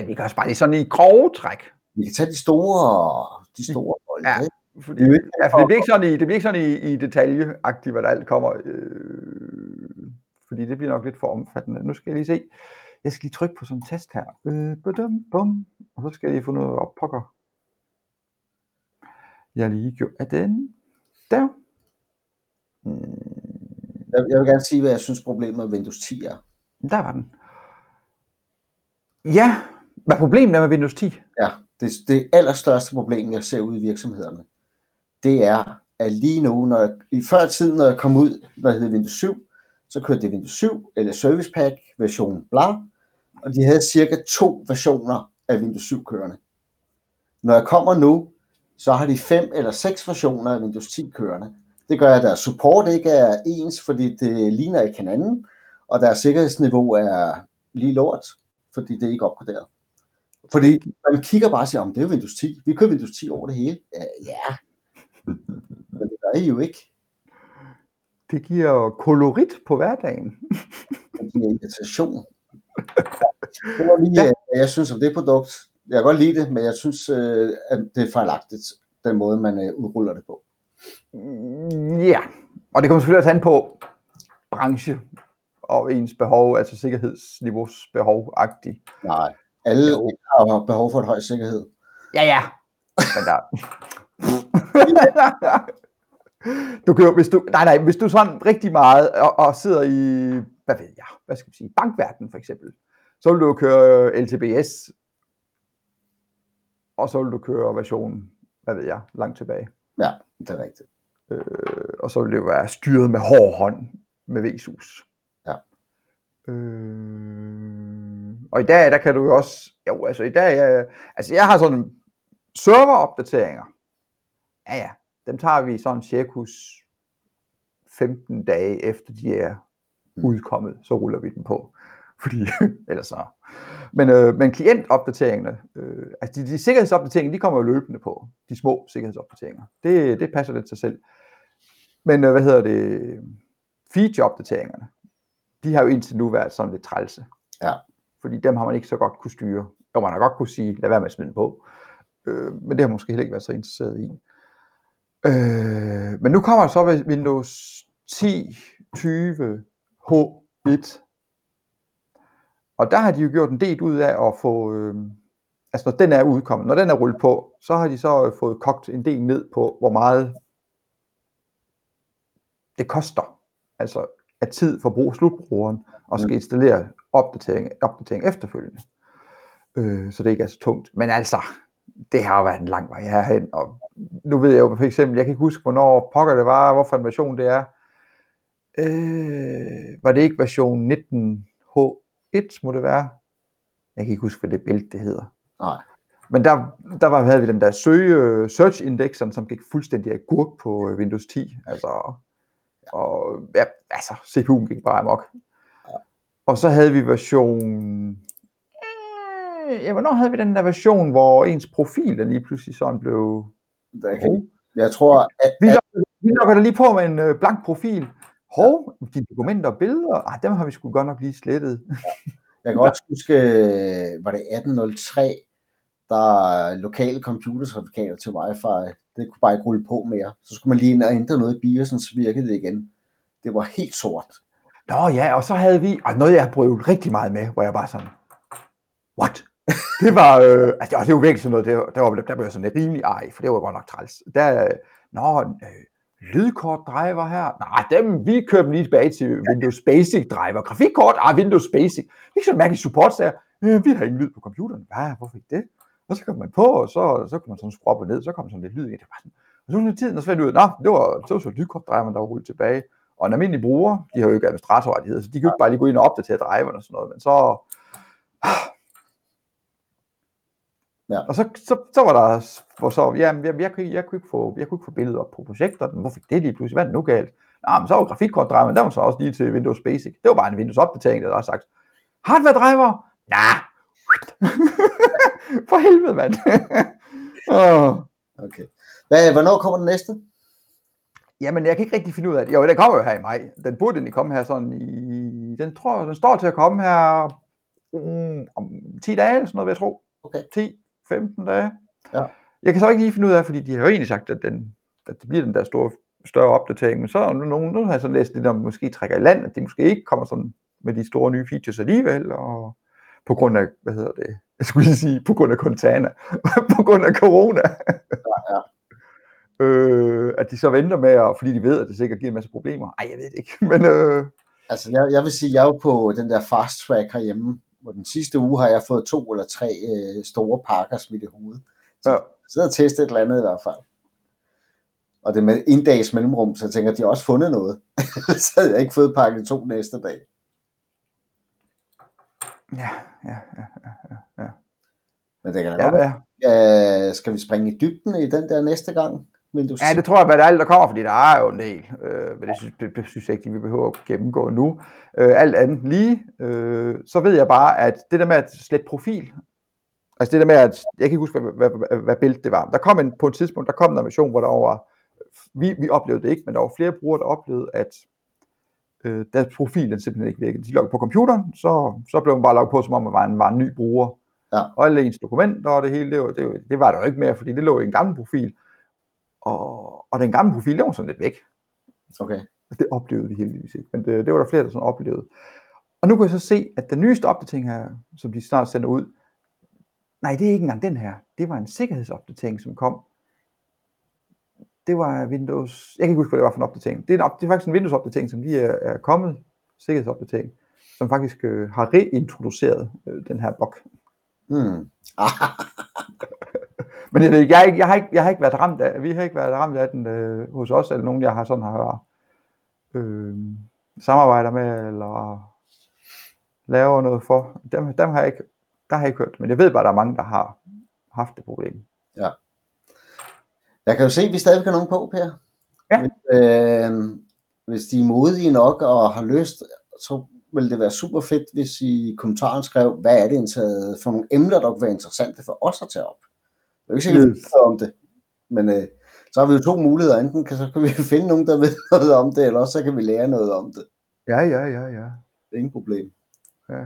At vi kan også bare lige sådan i grove træk. vi kan tage de store, de store bolde. Ja. Fordi, ja, for det bliver ikke sådan i, det bliver ikke sådan i, i detaljeagtigt, hvad der alt kommer. Øh, fordi det bliver nok lidt for omfattende. Nu skal jeg lige se. Jeg skal lige trykke på sådan en test her. Øh, badum, bum. Og så skal jeg lige få noget op, pokker. Jeg lige gjort af den. Der. Mm, Jeg, jeg vil gerne sige, hvad jeg synes problemet med Windows 10 er. der var den. Ja, hvad problemet er med Windows 10? Ja, det, det allerstørste problem, jeg ser ude i virksomhederne, det er, at lige nu, når jeg, i før tiden, når jeg kom ud, hvad hedder Windows 7, så kørte det Windows 7 eller Service Pack version bla, og de havde cirka to versioner af Windows 7 kørende. Når jeg kommer nu, så har de fem eller seks versioner af Windows 10 kørende. Det gør, at deres support ikke er ens, fordi det ligner ikke hinanden, og deres sikkerhedsniveau er lige lort, fordi det er ikke opgraderet. Fordi man kigger bare og siger, om det er jo Windows 10. Vi kører Windows 10 over det hele. Ja, ja. Men det gør I jo ikke. Det giver kolorit på hverdagen. Det giver irritation. Det var lige, ja. jeg synes om det produkt. Jeg kan godt lide det, men jeg synes, øh, at det er fejlagtigt, den måde, man øh, udruller det på. Mm, Ja, og det kommer selvfølgelig også an på branche og ens behov, altså sikkerhedsniveaus behov-agtigt. Nej, alle Jo. har behov for et højt sikkerhed. Ja, ja. Men der... du kan jo, hvis du, nej, nej, hvis du sådan rigtig meget og, og sidder i, hvad ved jeg, hvad skal vi sige, bankverden for eksempel, så vil du jo køre LTBS, og så vil du køre versionen, hvad ved jeg, langt tilbage. Ja, det er rigtigt. Øh, og så vil det jo være styret med hård hånd med VSUS. Ja. Øh, og i dag, der kan du jo også, jo, altså i dag, øh, altså jeg har sådan serveropdateringer. Ja, ja, dem tager vi sådan cirkus 15 dage efter de er Mm. udkommet, så ruller vi den på. Fordi, ellers så. Men, øh, men klientopdateringerne, øh, altså de, de sikkerhedsopdateringer, de kommer jo løbende på. De små sikkerhedsopdateringer. Det, det passer lidt sig selv. Men øh, hvad hedder det? Feature-opdateringerne, de har jo indtil nu været sådan lidt trælse. Ja. Fordi dem har man ikke så godt kunne styre. Jo, man har godt kunne sige, lad være med at smide den på. Øh, men det har måske heller ikke været så interesseret i. Øh, men nu kommer der så Windows 10, 20, H1. Og der har de jo gjort en del ud af at få, øh, altså når den er udkommet, når den er rullet på, så har de så øh, fået kogt en del ned på, hvor meget det koster. Altså af tid for brug slutbrugeren og skal installere opdatering, opdatering efterfølgende. Øh, så det ikke er så tungt. Men altså, det har været en lang vej herhen, og nu ved jeg jo for eksempel, jeg kan ikke huske, hvornår pokker det var, hvorfor en version det er. Øh, var det ikke version 19H1, må det være? Jeg kan ikke huske, hvad det bælte det hedder. Nej. Men der, der var, havde vi den der søge, search indexen, som gik fuldstændig agurk på øh, Windows 10. Altså, og ja, altså, CPU'en gik bare amok. Og så havde vi version... Øh, Ja, hvornår havde vi den der version, hvor ens profil den lige pludselig sådan blev... Der kan, jeg tror, at, Vi lukker, vi lukker dig lige på med en øh, blank profil. Hov, dine dokumenter og billeder, ah, dem har vi sgu godt nok lige slettet. jeg kan også huske, øh, var det 1803, der er lokale computercertifikater til wifi. Det kunne bare ikke rulle på mere. Så skulle man lige ind og ændre noget i BIOS'en, så virkede det igen. Det var helt sort. Nå ja, og så havde vi, og noget jeg har prøvet rigtig meget med, hvor jeg bare sådan, what? Det var, øh, altså det var virkelig sådan noget, det der, var, der blev jeg sådan lidt rimelig ej, for det var godt nok træls. Der, øh, nå, øh, lydkort driver her, nej, dem, vi kører dem lige tilbage til Windows Basic driver. Grafikkort, ah, Windows Basic. Ikke sådan mærkeligt support, der, øh, vi har ingen lyd på computeren. Hvad, hvorfor ikke det? Og så kom man på, og så, så kunne man sådan skrue op og ned, så kom sådan lidt lyd ind. det. Var sådan, og så under tiden, og så fandt jeg ud af, nå, det var, så var så man der var rullet tilbage. Og en almindelig bruger, de har jo ikke administratorrettigheder, så de kan jo ikke bare lige gå ind og opdatere driveren og sådan noget, men så... Ja. Og så, så, så var der, hvor så, jamen, jeg, jeg, kunne, jeg, kunne ikke få, jeg kunne ikke få billedet op på projekterne, hvorfor det lige pludselig, hvad er det nu galt? Nå, men så var grafikkortdriveren, der var så også lige til Windows Basic. Det var bare en Windows opdatering, der har sagt, hardware driver? Ja. For helvede, mand. Åh. Okay. Hvad, hvornår kommer den næste? Jamen, jeg kan ikke rigtig finde ud af det. Jo, den kommer jo her i maj. Den burde egentlig komme her sådan i... Den tror den står til at komme her um, om 10 dage, eller sådan noget, vil jeg tro. Okay. 10-15 dage. Ja. Jeg kan så ikke lige finde ud af, fordi de har jo egentlig sagt, at, den, at det bliver den der store, større opdatering, men så er der nogen, nu har jeg så læst lidt om, måske trækker i land, at de måske ikke kommer sådan med de store nye features alligevel, og på grund af, hvad hedder det, jeg skulle sige, på grund af Contana, på grund af corona. Ja, ja. Øh, at de så venter med, at, fordi de ved, at det sikkert giver en masse problemer. Ej, jeg ved det ikke. Men øh, Altså, jeg, jeg vil sige, jeg er jo på den der fast track herhjemme, hvor den sidste uge har jeg fået to eller tre øh, store pakker smidt i hovedet. Så Ja. jeg sidder og tester et eller andet i hvert fald. Og det er med en dags mellemrum, så jeg tænker, at de har også fundet noget. så havde jeg ikke fået pakke to næste dag. ja, ja, ja, Men det kan da ja, godt ja. være. Øh, skal vi springe i dybden i den der næste gang? Windows ja, det tror jeg, hvad det er alt, der kommer, fordi der er jo en del. Øh, men det synes, det, det synes jeg ikke, vi behøver at gennemgå nu. Øh, alt andet lige, øh, så ved jeg bare, at det der med at slette profil, Altså det der med, at jeg kan ikke huske, hvad, hvad, hvad, hvad billede det var. Der kom en, på et tidspunkt, der kom en version, hvor der var, vi, vi oplevede det ikke, men der var flere brugere, der oplevede, at øh, deres profil den simpelthen ikke virkede. De loggede på computeren, så, så blev man bare logget på, som om man var en, var en ny bruger. Ja. Og alle ens dokumenter og det hele, det var, det, var, det var der jo ikke mere, fordi det lå i en gammel profil. Og, og den gamle profil, den var sådan lidt væk. Okay. Det oplevede vi heldigvis ikke, men det, det var der flere, der sådan oplevede. Og nu kan jeg så se, at den nyeste opdatering her, som de snart sender ud, nej, det er ikke engang den her. Det var en sikkerhedsopdatering, som kom. Det var Windows, jeg kan ikke huske, hvad det var for en opdatering. Det er, en op, det er faktisk en Windows-opdatering, som lige er, er kommet, sikkerhedsopdatering, som faktisk øh, har reintroduceret øh, den her bug. Hmm. Men jeg, jeg, har ikke, jeg, har ikke, jeg har ikke været ramt af, vi har ikke været ramt af den øh, hos os, eller nogen, jeg har sådan har øh, samarbejder med, eller laver noget for. Dem, dem har jeg ikke, der har jeg ikke hørt, men jeg ved bare, at der er mange, der har haft det problem. Jeg kan jo se, at vi stadig har nogen på, Per. Ja. Hvis, øh, hvis de er modige nok og har lyst, så vil det være super fedt, hvis I i kommentaren skrev, hvad er det for nogle emner, der kunne være interessante for os at tage op. Det er ikke sikkert, vi om det, men øh, så har vi jo to muligheder. Enten kan, så kan vi finde nogen, der ved noget om det, eller også så kan vi lære noget om det. Ja, ja, ja, ja. Det er ingen problem. ja.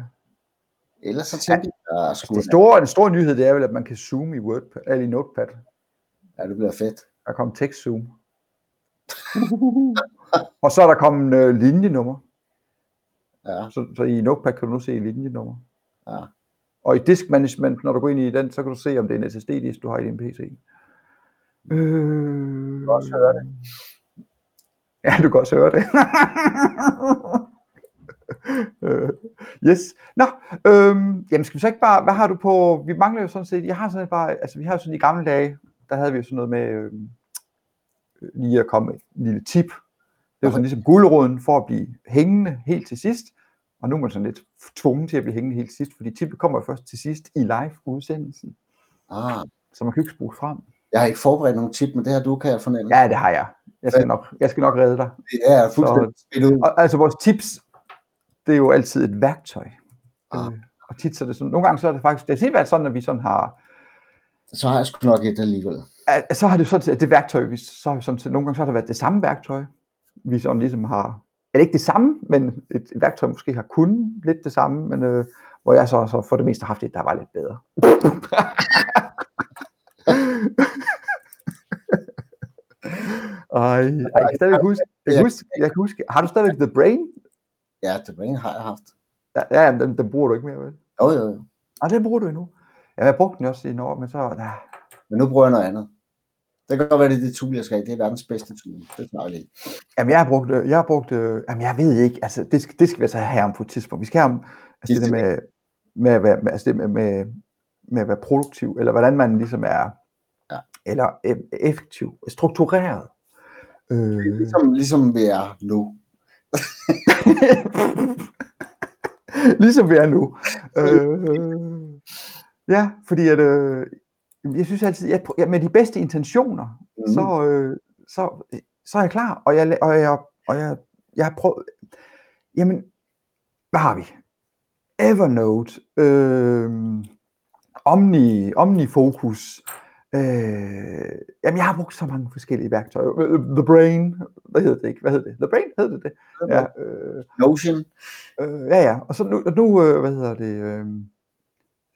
Ellers så tænker jeg, at Det store, den store nyhed, det er vel, at man kan zoome i WordPad, eller i Notepad. ja, det bliver fedt. Der kom tekst zoom. og så er der kommet øh, linjenummer. Ja, Så, så i Notepad kan du nu se linjenummer. ja. Og i disk management, når du går ind i den, så kan du se, om det er en SSD-disk, du har i din PC. Øh... Du kan også høre det. Ja, du kan også høre det. Øh, yes. Nå, øhm, jamen skal vi så ikke bare, hvad har du på, vi mangler jo sådan set, jeg har sådan bare, altså vi har jo sådan i gamle dage, der havde vi jo sådan noget med øhm, lige at komme med en lille tip. Det var sådan ligesom guldråden for at blive hængende helt til sidst, og nu er man sådan lidt tvunget til at blive hængende helt sidst, fordi tippet kommer først til sidst i live-udsendelsen, Ah, så man kan ikke spole frem. jeg har ikke forberedt nogen tip, men det her du kan jeg fornemme. Ja, det har jeg. Jeg skal nok, jeg skal nok redde dig. Er fuldstændig ud. Og, altså vores tips, det er jo altid et værktøj. Ah. Øh, og tit så er det sådan, nogle gange så er det faktisk, det har været sådan, at vi sådan har, Så har jeg sgu nok et alligevel. at, så har det sådan, at det værktøj, vi, så har vi sådan, nogle gange så har det været det samme værktøj, vi sådan ligesom har, er det ikke det samme, men et, værktøj måske har kun lidt det samme, men øh, hvor jeg så, så for det meste har haft et, der var lidt bedre. Ej, jeg kan stadigvæk huske, jeg kan huske, jeg kan huske, har du stadigvæk The Brain? Ja, det Brain har jeg haft. Ja, ja den, den bruger du ikke mere, vel? Jo, jo, jo. Nej, den bruger du endnu. Ja, jeg brugte den også i år, men så, ja, Men nu bruger jeg noget andet. Det kan godt være, det er det tool, jeg skal have. Det er verdens bedste tool. Det snakker lige. Jamen, jeg har brugt, øh, jeg har brugt, øh, jamen, jeg ved ikke, altså, det, skal, det skal vi altså have om på et tidspunkt. Vi skal have om, altså, det der med, med, at være, med, altså, det med, med, med at være produktiv, eller hvordan man ligesom er, Ja. eller effektiv, struktureret. Øh, Ligesom, ligesom vi er nu. ligesom vi er nu. Øh, ja, fordi at, øh, jeg synes altid, at jeg, med de bedste intentioner, Mhm. så, øh, så, så er jeg klar, og jeg, og jeg, og jeg, jeg har prøvet, jamen, hvad har vi? Evernote, øh, Omni, OmniFocus, øh, jamen jeg har brugt så mange forskellige værktøjer. Øh, The Brain, hvad hedder det ikke? Hvad hedder det? The Brain hedder det det? Ja, øh, Notion. Øh, ja, ja. Og så nu, nu øh, hvad hedder det, øh,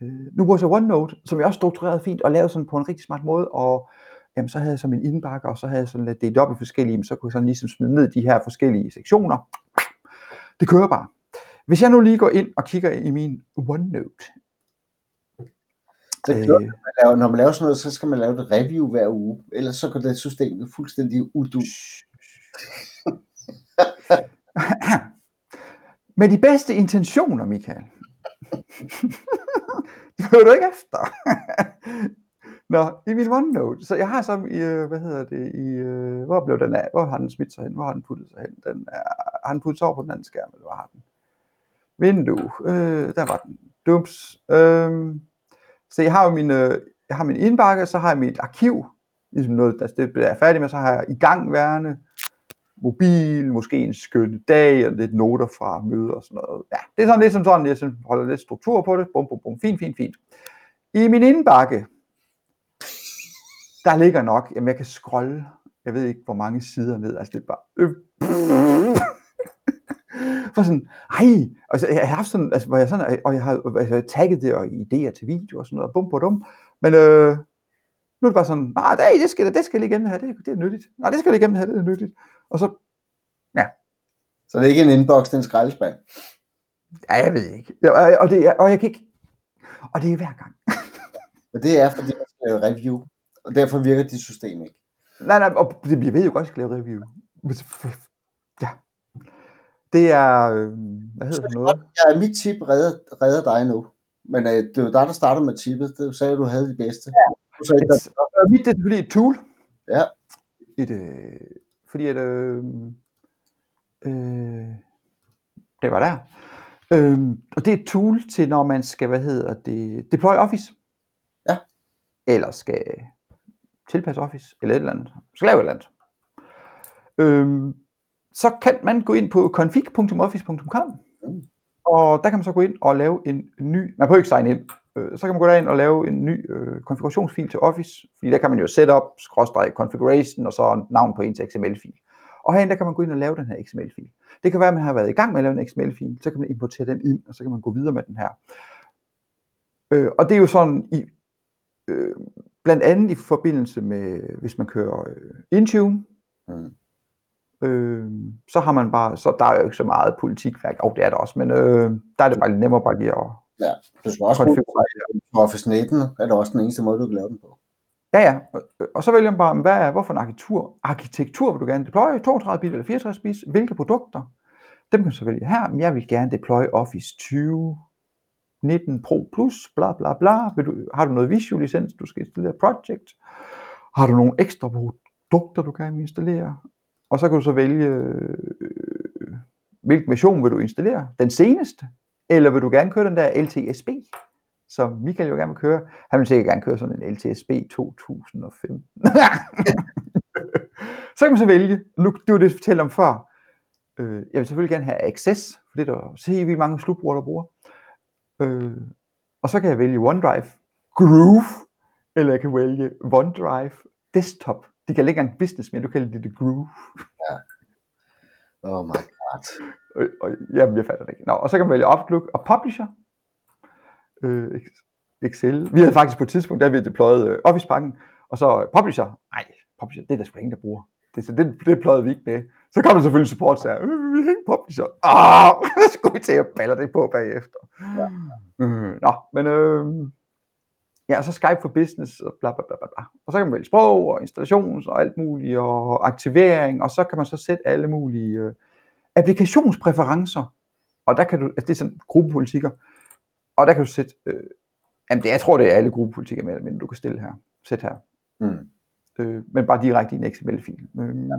øh, nu bruger jeg OneNote, som jeg også struktureret fint og lavet sådan på en rigtig smart måde, og jamen, så havde jeg så min indbakke, og så havde jeg sådan lidt delt op i forskellige, men så kunne jeg sådan ligesom smide ned de her forskellige sektioner. Det kører bare. Hvis jeg nu lige går ind og kigger i min OneNote, Det øh, kører, man laver, når man laver sådan noget, så skal man lave et review hver uge. Ellers så går det system fuldstændig udu. med de bedste intentioner, Michael. hører du ikke efter. Nå, i min OneNote, så jeg har så i, øh, hvad hedder det, i, øh, hvor blev den af, hvor har den smidt sig hen, hvor har den puttet sig hen, den er, har den puttet sig over på den anden skærm, eller hvor har den? Vindue, øh, der var den, dups, øh, så jeg har jo min, øh, jeg har min indbakke, så har jeg mit arkiv, ligesom noget, der det bliver færdig med, så har jeg i gang værende, mobil, måske en skøn dag, og lidt noter fra møder og sådan noget. Ja, det er sådan lidt som sådan, jeg sådan holder lidt struktur på det. Bum, bum, bum. Fint, fint, fint. I min indbakke, der ligger nok, jamen jeg kan scrolle, jeg ved ikke hvor mange sider ned, altså det er bare, øh, for sådan, ej, altså jeg har haft sådan, altså, hvor jeg sådan, og jeg har altså, tagget det og idéer til video og sådan noget, bum på dum, men øh, nu er det bare sådan, nej, det, skal det skal lige igennem her, det, det er nyttigt. Nej, det skal lige igennem her, det er nyttigt. Og så, ja. Så det er ikke en inbox, det er en skraldespand. Ja, jeg ved ikke. Ja, og, det, er, og jeg kan ikke, og det er hver gang. Men det er, fordi man skal lave review, og derfor virker dit system ikke. Nej, nej, og det, jeg ved jo godt, at jeg skal lave review. Ja. Det er, øh, hvad hedder det noget? Ja, mit tip redder, redder dig nu. Men øh, det var dig, der startede med tippet. Du sagde, at du havde det bedste. Ja. Du sagde, Et, og mit det er selvfølgelig et tool. Ja. Et, øh, fordi at, øh, øh, det var der. Øh, og det er et tool til, når man skal, hvad hedder det, deploy Office. Ja. Eller skal tilpasse Office, eller et eller andet. Skal lave et eller andet. Øh, så kan man gå ind på config.office.com, Mm. og der kan man så gå ind og lave en ny, man behøver ikke sign ind, øh, så kan man gå derind og lave en ny øh, konfigurationsfil til Office, fordi der kan man jo setup, skråstreg, configuration, og så navn på ens XML-fil. Og herinde, der kan man gå ind og lave den her XML-fil. Det kan være, at man har været i gang med at lave en XML-fil, så kan man importere den ind, og så kan man gå videre med den her. Øh, og det er jo sådan, i, øh, blandt andet i forbindelse med, hvis man kører øh, Intune, Mm. øh, så har man bare, så der er jo ikke så meget politikværk, og det er der også, men øh, der er det bare lidt nemmere bare lige at Ja, du skal også bruge. Office 19, er det også den eneste måde, du kan lave den på. Ja, ja. Og, og så vælger man bare, hvad er, hvorfor en arkitektur, arkitektur vil du gerne deploye? 32 bit eller 64 bit? Hvilke produkter? Dem kan du så vælge her. Men jeg vil gerne deploy Office 2019 Pro Plus, bla bla bla. Vil du, har du noget Visual licens, du skal installere project? Har du nogle ekstra produkter, du vil installere? Og så kan du så vælge, øh, hvilken version vil du installere? Den seneste? Eller vil du gerne køre den der LTSB? som Michael jo gerne vil køre. Han vil sikkert gerne køre sådan en LTSB 2015. så kan man så vælge, nu det var det, jeg fortalte om før, øh, jeg vil selvfølgelig gerne have Access, for det er der se, vi mange slutbrugere, der bruger. Øh, og så kan jeg vælge OneDrive Groove, eller jeg kan vælge OneDrive Desktop. De kan ikke en business, men du kalder det det Groove. Ja. Oh my god. Og, og jamen, jeg fatter det ikke. Nå, og så kan man vælge Outlook og Publisher. Øh, Excel. Vi havde faktisk på et tidspunkt, der vi deployet øh, Office-pakken, og så Publisher. Nej, Publisher, det er der sgu ingen, der bruger. Det, så det, det pløjede vi ikke med. Så kom der selvfølgelig support, så øh, vi har ikke Publisher. Ah, så skulle vi til at balle det på bagefter. Ja. Øh, nå, men øh, ja, og så Skype for Business og bla bla bla bla, bla. Og så kan man vælge sprog og installations og alt muligt, og aktivering, og så kan man så sætte alle mulige øh, applikationspræferencer. Og der kan du, altså det er sådan gruppepolitikker, og der kan du sætte, øh, jamen det, jeg tror det er alle gruppepolitikker med, men du kan stille her, sæt her, Mm. øh, men bare direkte i en XML-fil. Øh,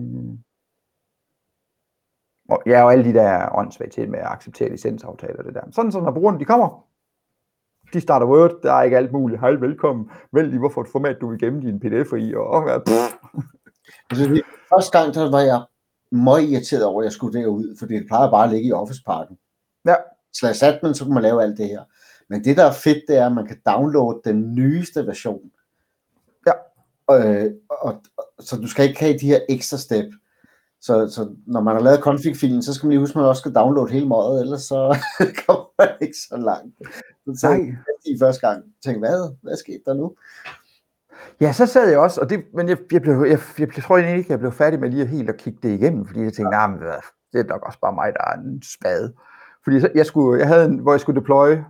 og ja, og alle de der åndssvage til med at acceptere licensaftaler, det der. Sådan, så når brugerne de kommer, de starter Word, der er ikke alt muligt. Hej, velkommen. Vælg lige, hvorfor et format du vil gemme din pdf i, og, og pff, Altså, første gang, der var jeg meget irriteret over, at jeg skulle derud, fordi det plejer bare at ligge i Office-parken. Ja. Slash admin, så kan man lave alt det her. Men det, der er fedt, det er, at man kan downloade den nyeste version. Ja. Øh, og, og, så du skal ikke have de her ekstra step. Så, så når man har lavet config-filen, så skal man lige huske, at man også skal downloade hele mådet, ellers så kommer man ikke så langt. Så Nej. i første gang tænkte, hvad, hvad skete der nu? Ja, så sad jeg også, og det, men jeg, jeg, blev, jeg, jeg, jeg tror egentlig ikke, jeg blev færdig med lige at helt at kigge det igennem, fordi jeg tænkte, nah, men, det er nok også bare mig, der er en spade. Fordi så, jeg, skulle, jeg havde en, hvor jeg skulle deploye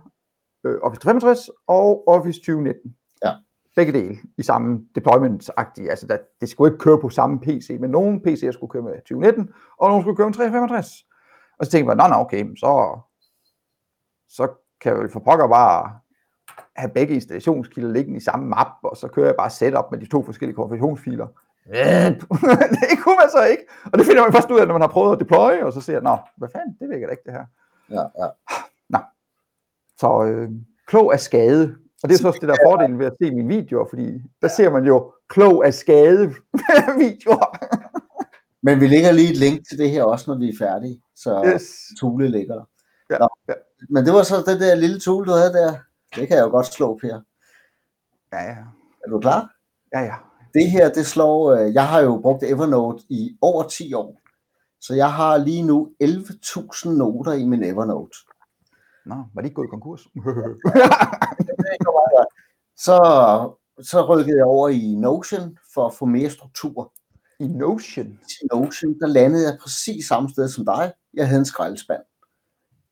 øh, Office 365 og Office 2019. Ja. Begge dele i samme deployment-agtige. Altså, der, det skulle ikke køre på samme PC, men nogle PC'er skulle køre med 2019, og nogle skulle køre med 365. Og så tænkte jeg, nå, nå, okay, så, så kan jeg vel for pokker bare have begge installationskilder liggende i samme map, og så kører jeg bare setup med de to forskellige konfigurationsfiler. det kunne man så ikke. Og det finder man først ud af, når man har prøvet at deploye, og så ser jeg, nå, hvad fanden, det virker da ikke det her. Ja, ja. Så øh, klog af skade. Og det er så også det der er fordelen ved at se mine videoer, fordi der ser man jo klog af skade videoer. Men vi lægger lige et link til det her også, når vi er færdige. Så Yes. Tule ligger der. Ja, Nå. ja. Men det var så det der lille tool, du havde der. Det kan jeg jo godt slå, Per. Ja, ja. Er du klar? Ja, ja. Det her, det slår... øh, Jeg har jo brugt Evernote i over 10 år. Så jeg har lige nu 11.000 noter i min Evernote. Nå, var de ikke gået i konkurs? Så, så rykkede jeg over i Notion for at få mere struktur. I Notion? I Notion, der landede jeg præcis samme sted som dig. Jeg havde en skraldespand.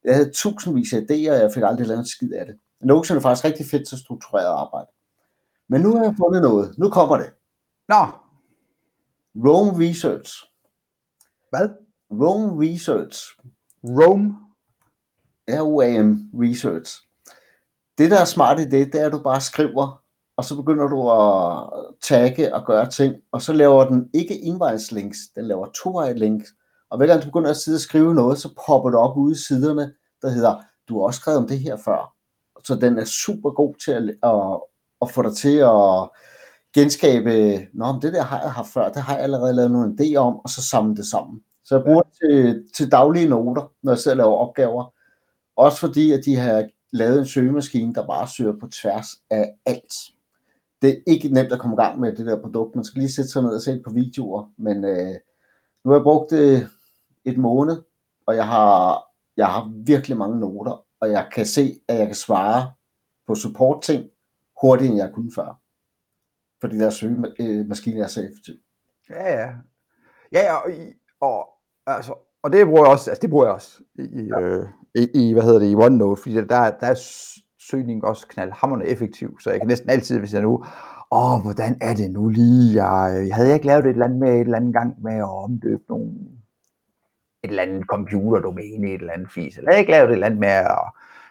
Jeg havde tusindvis af idéer, og jeg fik aldrig lavet skid af det. Notion er faktisk rigtig fedt til struktureret arbejde. Men nu har jeg fundet noget. Nu kommer det. Nå, Rome Research. hvad? Rome Research. Rome? R-O-A-M Research. Det, der er smart i det, det er, at du bare skriver, og så begynder du at tagge og gøre ting, og så laver den ikke envejslinks, den laver tovejslinks. Og hver gang du begynder at sidde og skrive noget, så popper det op ude i siderne, der hedder, du har også skrevet om det her før. Så den er super god til at, at, at få dig til at genskabe, nå, men det der har jeg haft før, det har jeg allerede lavet nogle idéer om, og så samle det sammen. Så jeg bruger det til, til daglige noter, når jeg sidder og laver opgaver. Også fordi, at de har lavet en søgemaskine, der bare søger på tværs af alt. Det er ikke nemt at komme i gang med det der produkt. Man skal lige sætte sig ned og se på videoer. Men øh, nu har jeg brugt det et måned, og jeg har, jeg har virkelig mange noter, og jeg kan se, at jeg kan svare på support-ting hurtigere, end jeg kunne før. Fordi der søgemaskine er så effektiv. Ja, ja. Ja, og, og, altså, og det bruger jeg også, altså det bruger jeg også i, i, Ja. øh, i, i hvad hedder det, i OneNote, fordi der, der er søgningen også knaldhammerende effektiv, så jeg kan næsten altid, hvis jeg nu, åh, hvordan er det nu lige, jeg, jeg havde jeg ikke lavet et eller andet med et eller andet gang med at omdøbe nogle, et eller andet computerdomæne, et eller andet fis, eller jeg havde ikke lavet et eller andet med at,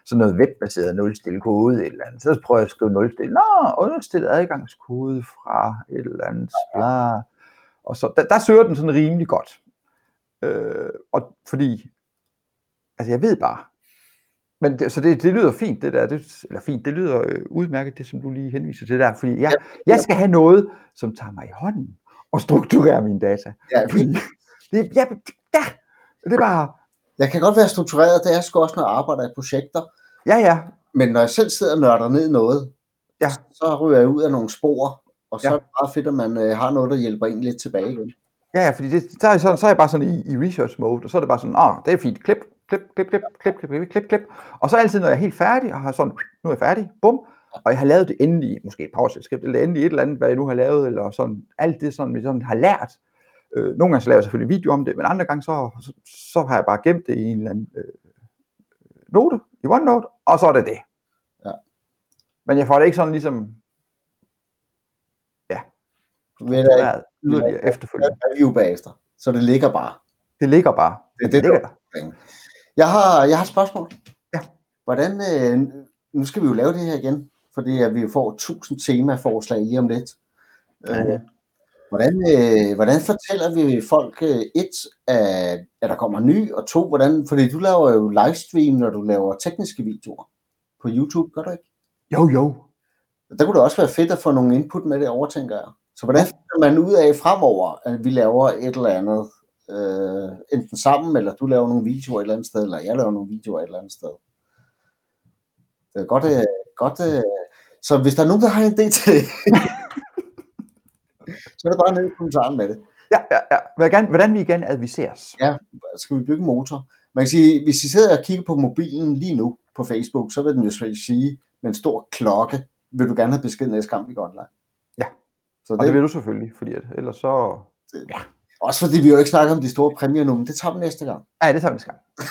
sådan noget webbaseret nulstil kode, et eller andet. Så prøver jeg at skrive nulstil. Nå, understillet adgangskode fra et eller andet, bla. Og så, der, der søger den sådan rimelig godt. Øh, og fordi, altså jeg ved bare, men det, så det, det lyder fint, det der, det, eller fint, det lyder øh, udmærket, det som du lige henviser til der, fordi jeg, jeg skal have noget, som tager mig i hånden og strukturerer mine data. Ja, Fordi, det, ja, ja, det er bare, jeg kan godt være struktureret, det er sgu også, når jeg arbejder i projekter. ja, ja, Men når jeg selv sidder og nørder ned i noget, Ja. så ryger jeg ud af nogle spor, og så Ja. er det meget fedt, at man øh, har noget, der hjælper en lidt tilbage igen. Ja, ja, fordi det, så, er så er jeg bare sådan i, i research mode, og så er det bare sådan, ah, det er fint, klip, klip, klip, klip, klip, klip, klip, klip. Og så altid, når jeg er helt færdig, og har sådan, nu er jeg færdig, bum, og jeg har lavet det endelige, måske et PowerShell-skript, eller endelig et eller andet, hvad jeg nu har lavet, eller sådan, alt det, sådan, jeg sådan har lært. Øh, nogle gange så laver jeg selvfølgelig video om det, men andre gange, så, så, så har jeg bare gemt det i en eller anden øh, note, i OneNote, og så er det det. Ja. Men jeg får det ikke sådan ligesom, Du ved struktureret yderligere efterfølgende. hvad review bagefter. Så det ligger bare. Det ligger bare. Det er det, ligger der. der. Jeg har, jeg har et spørgsmål. Ja. Hvordan, øh, nu skal vi jo lave det her igen, fordi at vi får 1000 temaforslag lige om lidt. Ja. Øh, hvordan, øh, hvordan fortæller vi folk, øh, et, at, at der kommer ny, og to, hvordan, fordi du laver jo livestream, når du laver tekniske videoer på YouTube, gør du ikke? Jo, jo. Der kunne det også være fedt at få nogle input med det over, tænker jeg. Så hvordan finder man ud af fremover, at vi laver et eller andet, øh, enten sammen, eller du laver nogle videoer et eller andet sted, eller jeg laver nogle videoer et eller andet sted. Det er godt, øh, godt øh, så hvis der er nogen, der har en idé til så er det bare ned i kommentaren med det. Ja, ja, ja. Hvordan, hvordan vi igen adviseres. Ja, skal vi bygge motor? Man kan sige, hvis I sidder og kigger på mobilen lige nu på Facebook, så vil den jo sige med en stor klokke, vil du gerne have besked næste vi går online. Ja. Så Og det, det vil du selvfølgelig, fordi at, ellers så... Også fordi vi jo ikke snakker om de store præmier nu, men det tager vi næste gang. Ja, det tager vi næste gang.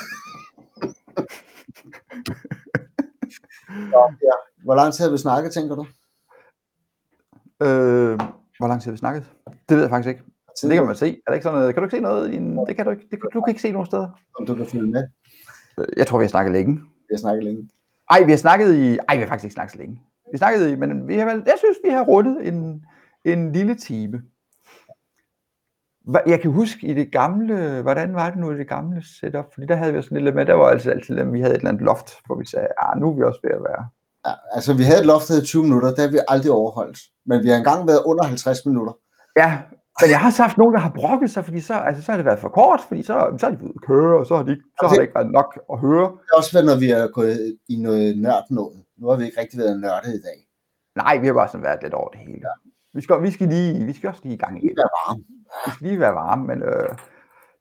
Så, ja. Hvor lang tid har vi snakket, tænker du? Øh, hvor lang tid har vi snakket? Det ved jeg faktisk ikke. Det kan man se. Er der ikke sådan noget? Kan du ikke se noget? Det kan du ikke. Det, kan- du kan ikke se nogen steder. Om du kan følge med. Jeg tror, vi har snakket længe. Vi har snakket længe. Ej, vi har snakket i... Ej, vi har faktisk ikke snakket så længe. Vi snakkede i... Men vi har vel... Jeg synes, vi har rundet en, en lille time. Jeg kan huske i det gamle... Hvordan var det nu i det gamle setup? Fordi der havde vi sådan lidt med... Der var altid altid, at vi havde et eller andet loft, hvor vi sagde, ah, nu er vi også ved at være... Ja, altså, vi havde et loft af 20 minutter, det har vi aldrig overholdt. Men vi har engang været under 50 minutter. Ja, men jeg har også haft nogen, der har brokket sig, fordi så, altså, så har det været for kort, fordi så, så er de at køre, og så har, de, så har det ikke været nok at høre. Det har også været, når vi er gået i noget nørd noget. Nu har vi ikke rigtig været nørdet i dag. Nej, vi har bare sådan været lidt over det hele. Ja. Vi, skal, vi, skal lige, vi skal også lige i gang igen. Det er varmt. Vi skal lige være varme, men øh,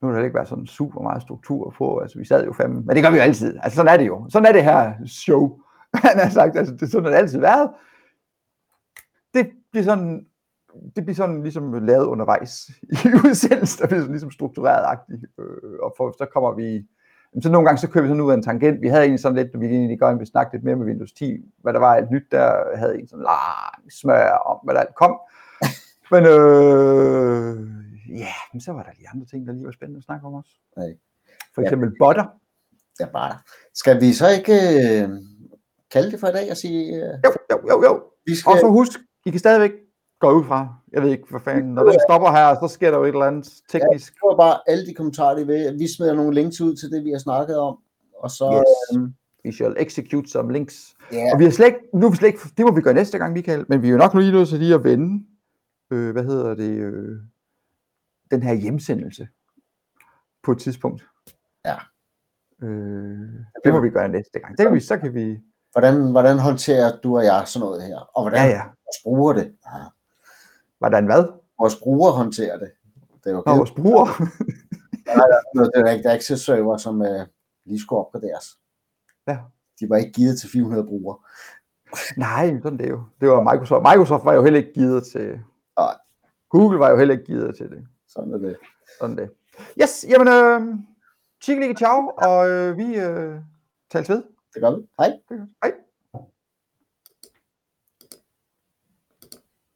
nu har der ikke været sådan super meget struktur på. Altså, vi sad jo fem, men det gør vi jo altid. Altså, sådan er det jo. Sådan er det her show. Han har sagt, altså, det er sådan, det altid været. Det bliver sådan, det bliver sådan ligesom lavet undervejs i udsendelsen, der bliver sådan ligesom struktureret-agtigt. Øh, og for, så kommer vi, så nogle gange så kører vi sådan ud af en tangent. Vi havde egentlig sådan lidt, vi egentlig godt ville snakke lidt mere med Windows 10, hvad der var alt nyt, der havde en sådan lang smør om, hvad der alt kom. Men øh, ja, men så var der lige andre ting, der lige var spændende at snakke om også. Nej. For eksempel ja. botter. Ja, bare. Skal vi så ikke øh, kalde det for i dag og sige... Øh, Jo, jo, jo, jo. vi skal, Og så husk, I kan stadigvæk gå ud fra, jeg ved ikke, hvad fanden, når den stopper her, så sker der jo et eller andet teknisk. Tror bare alle de kommentarer, de vil. Vi smider nogle links ud til det, vi har snakket om. Og så... Yes. øhm, Vi shall execute some links. ja, Og vi har slet ikke, nu vi slet ikke, det må vi gøre næste gang, Michael, men vi er jo nok lige nødt til lige at vende, øh, hvad hedder det, øh, den her hjemsendelse på et tidspunkt. Ja. Øh, det må vi gøre næste gang. Det kan vi, så kan vi, hvordan, hvordan håndterer du og jeg sådan noget her? Og hvordan ja ja, vores bruger det? Ja. hvordan hvad? Vores bruger håndterer det. Det er jo givet, vores bruger. noget, det er ikke access server, som øh, lige skulle opgraderes. Ja. De var ikke givet til 400 brugere. Nej, sådan det er jo. Det var Microsoft. Microsoft var jo heller ikke givet til, Nej. Google var jo heller ikke givet til det. Sådan er det. Sådan det. Yes, jamen, øh, tjekkelige ciao, og øh, vi øh, tales ved. Det gør vi. Hej. Hej.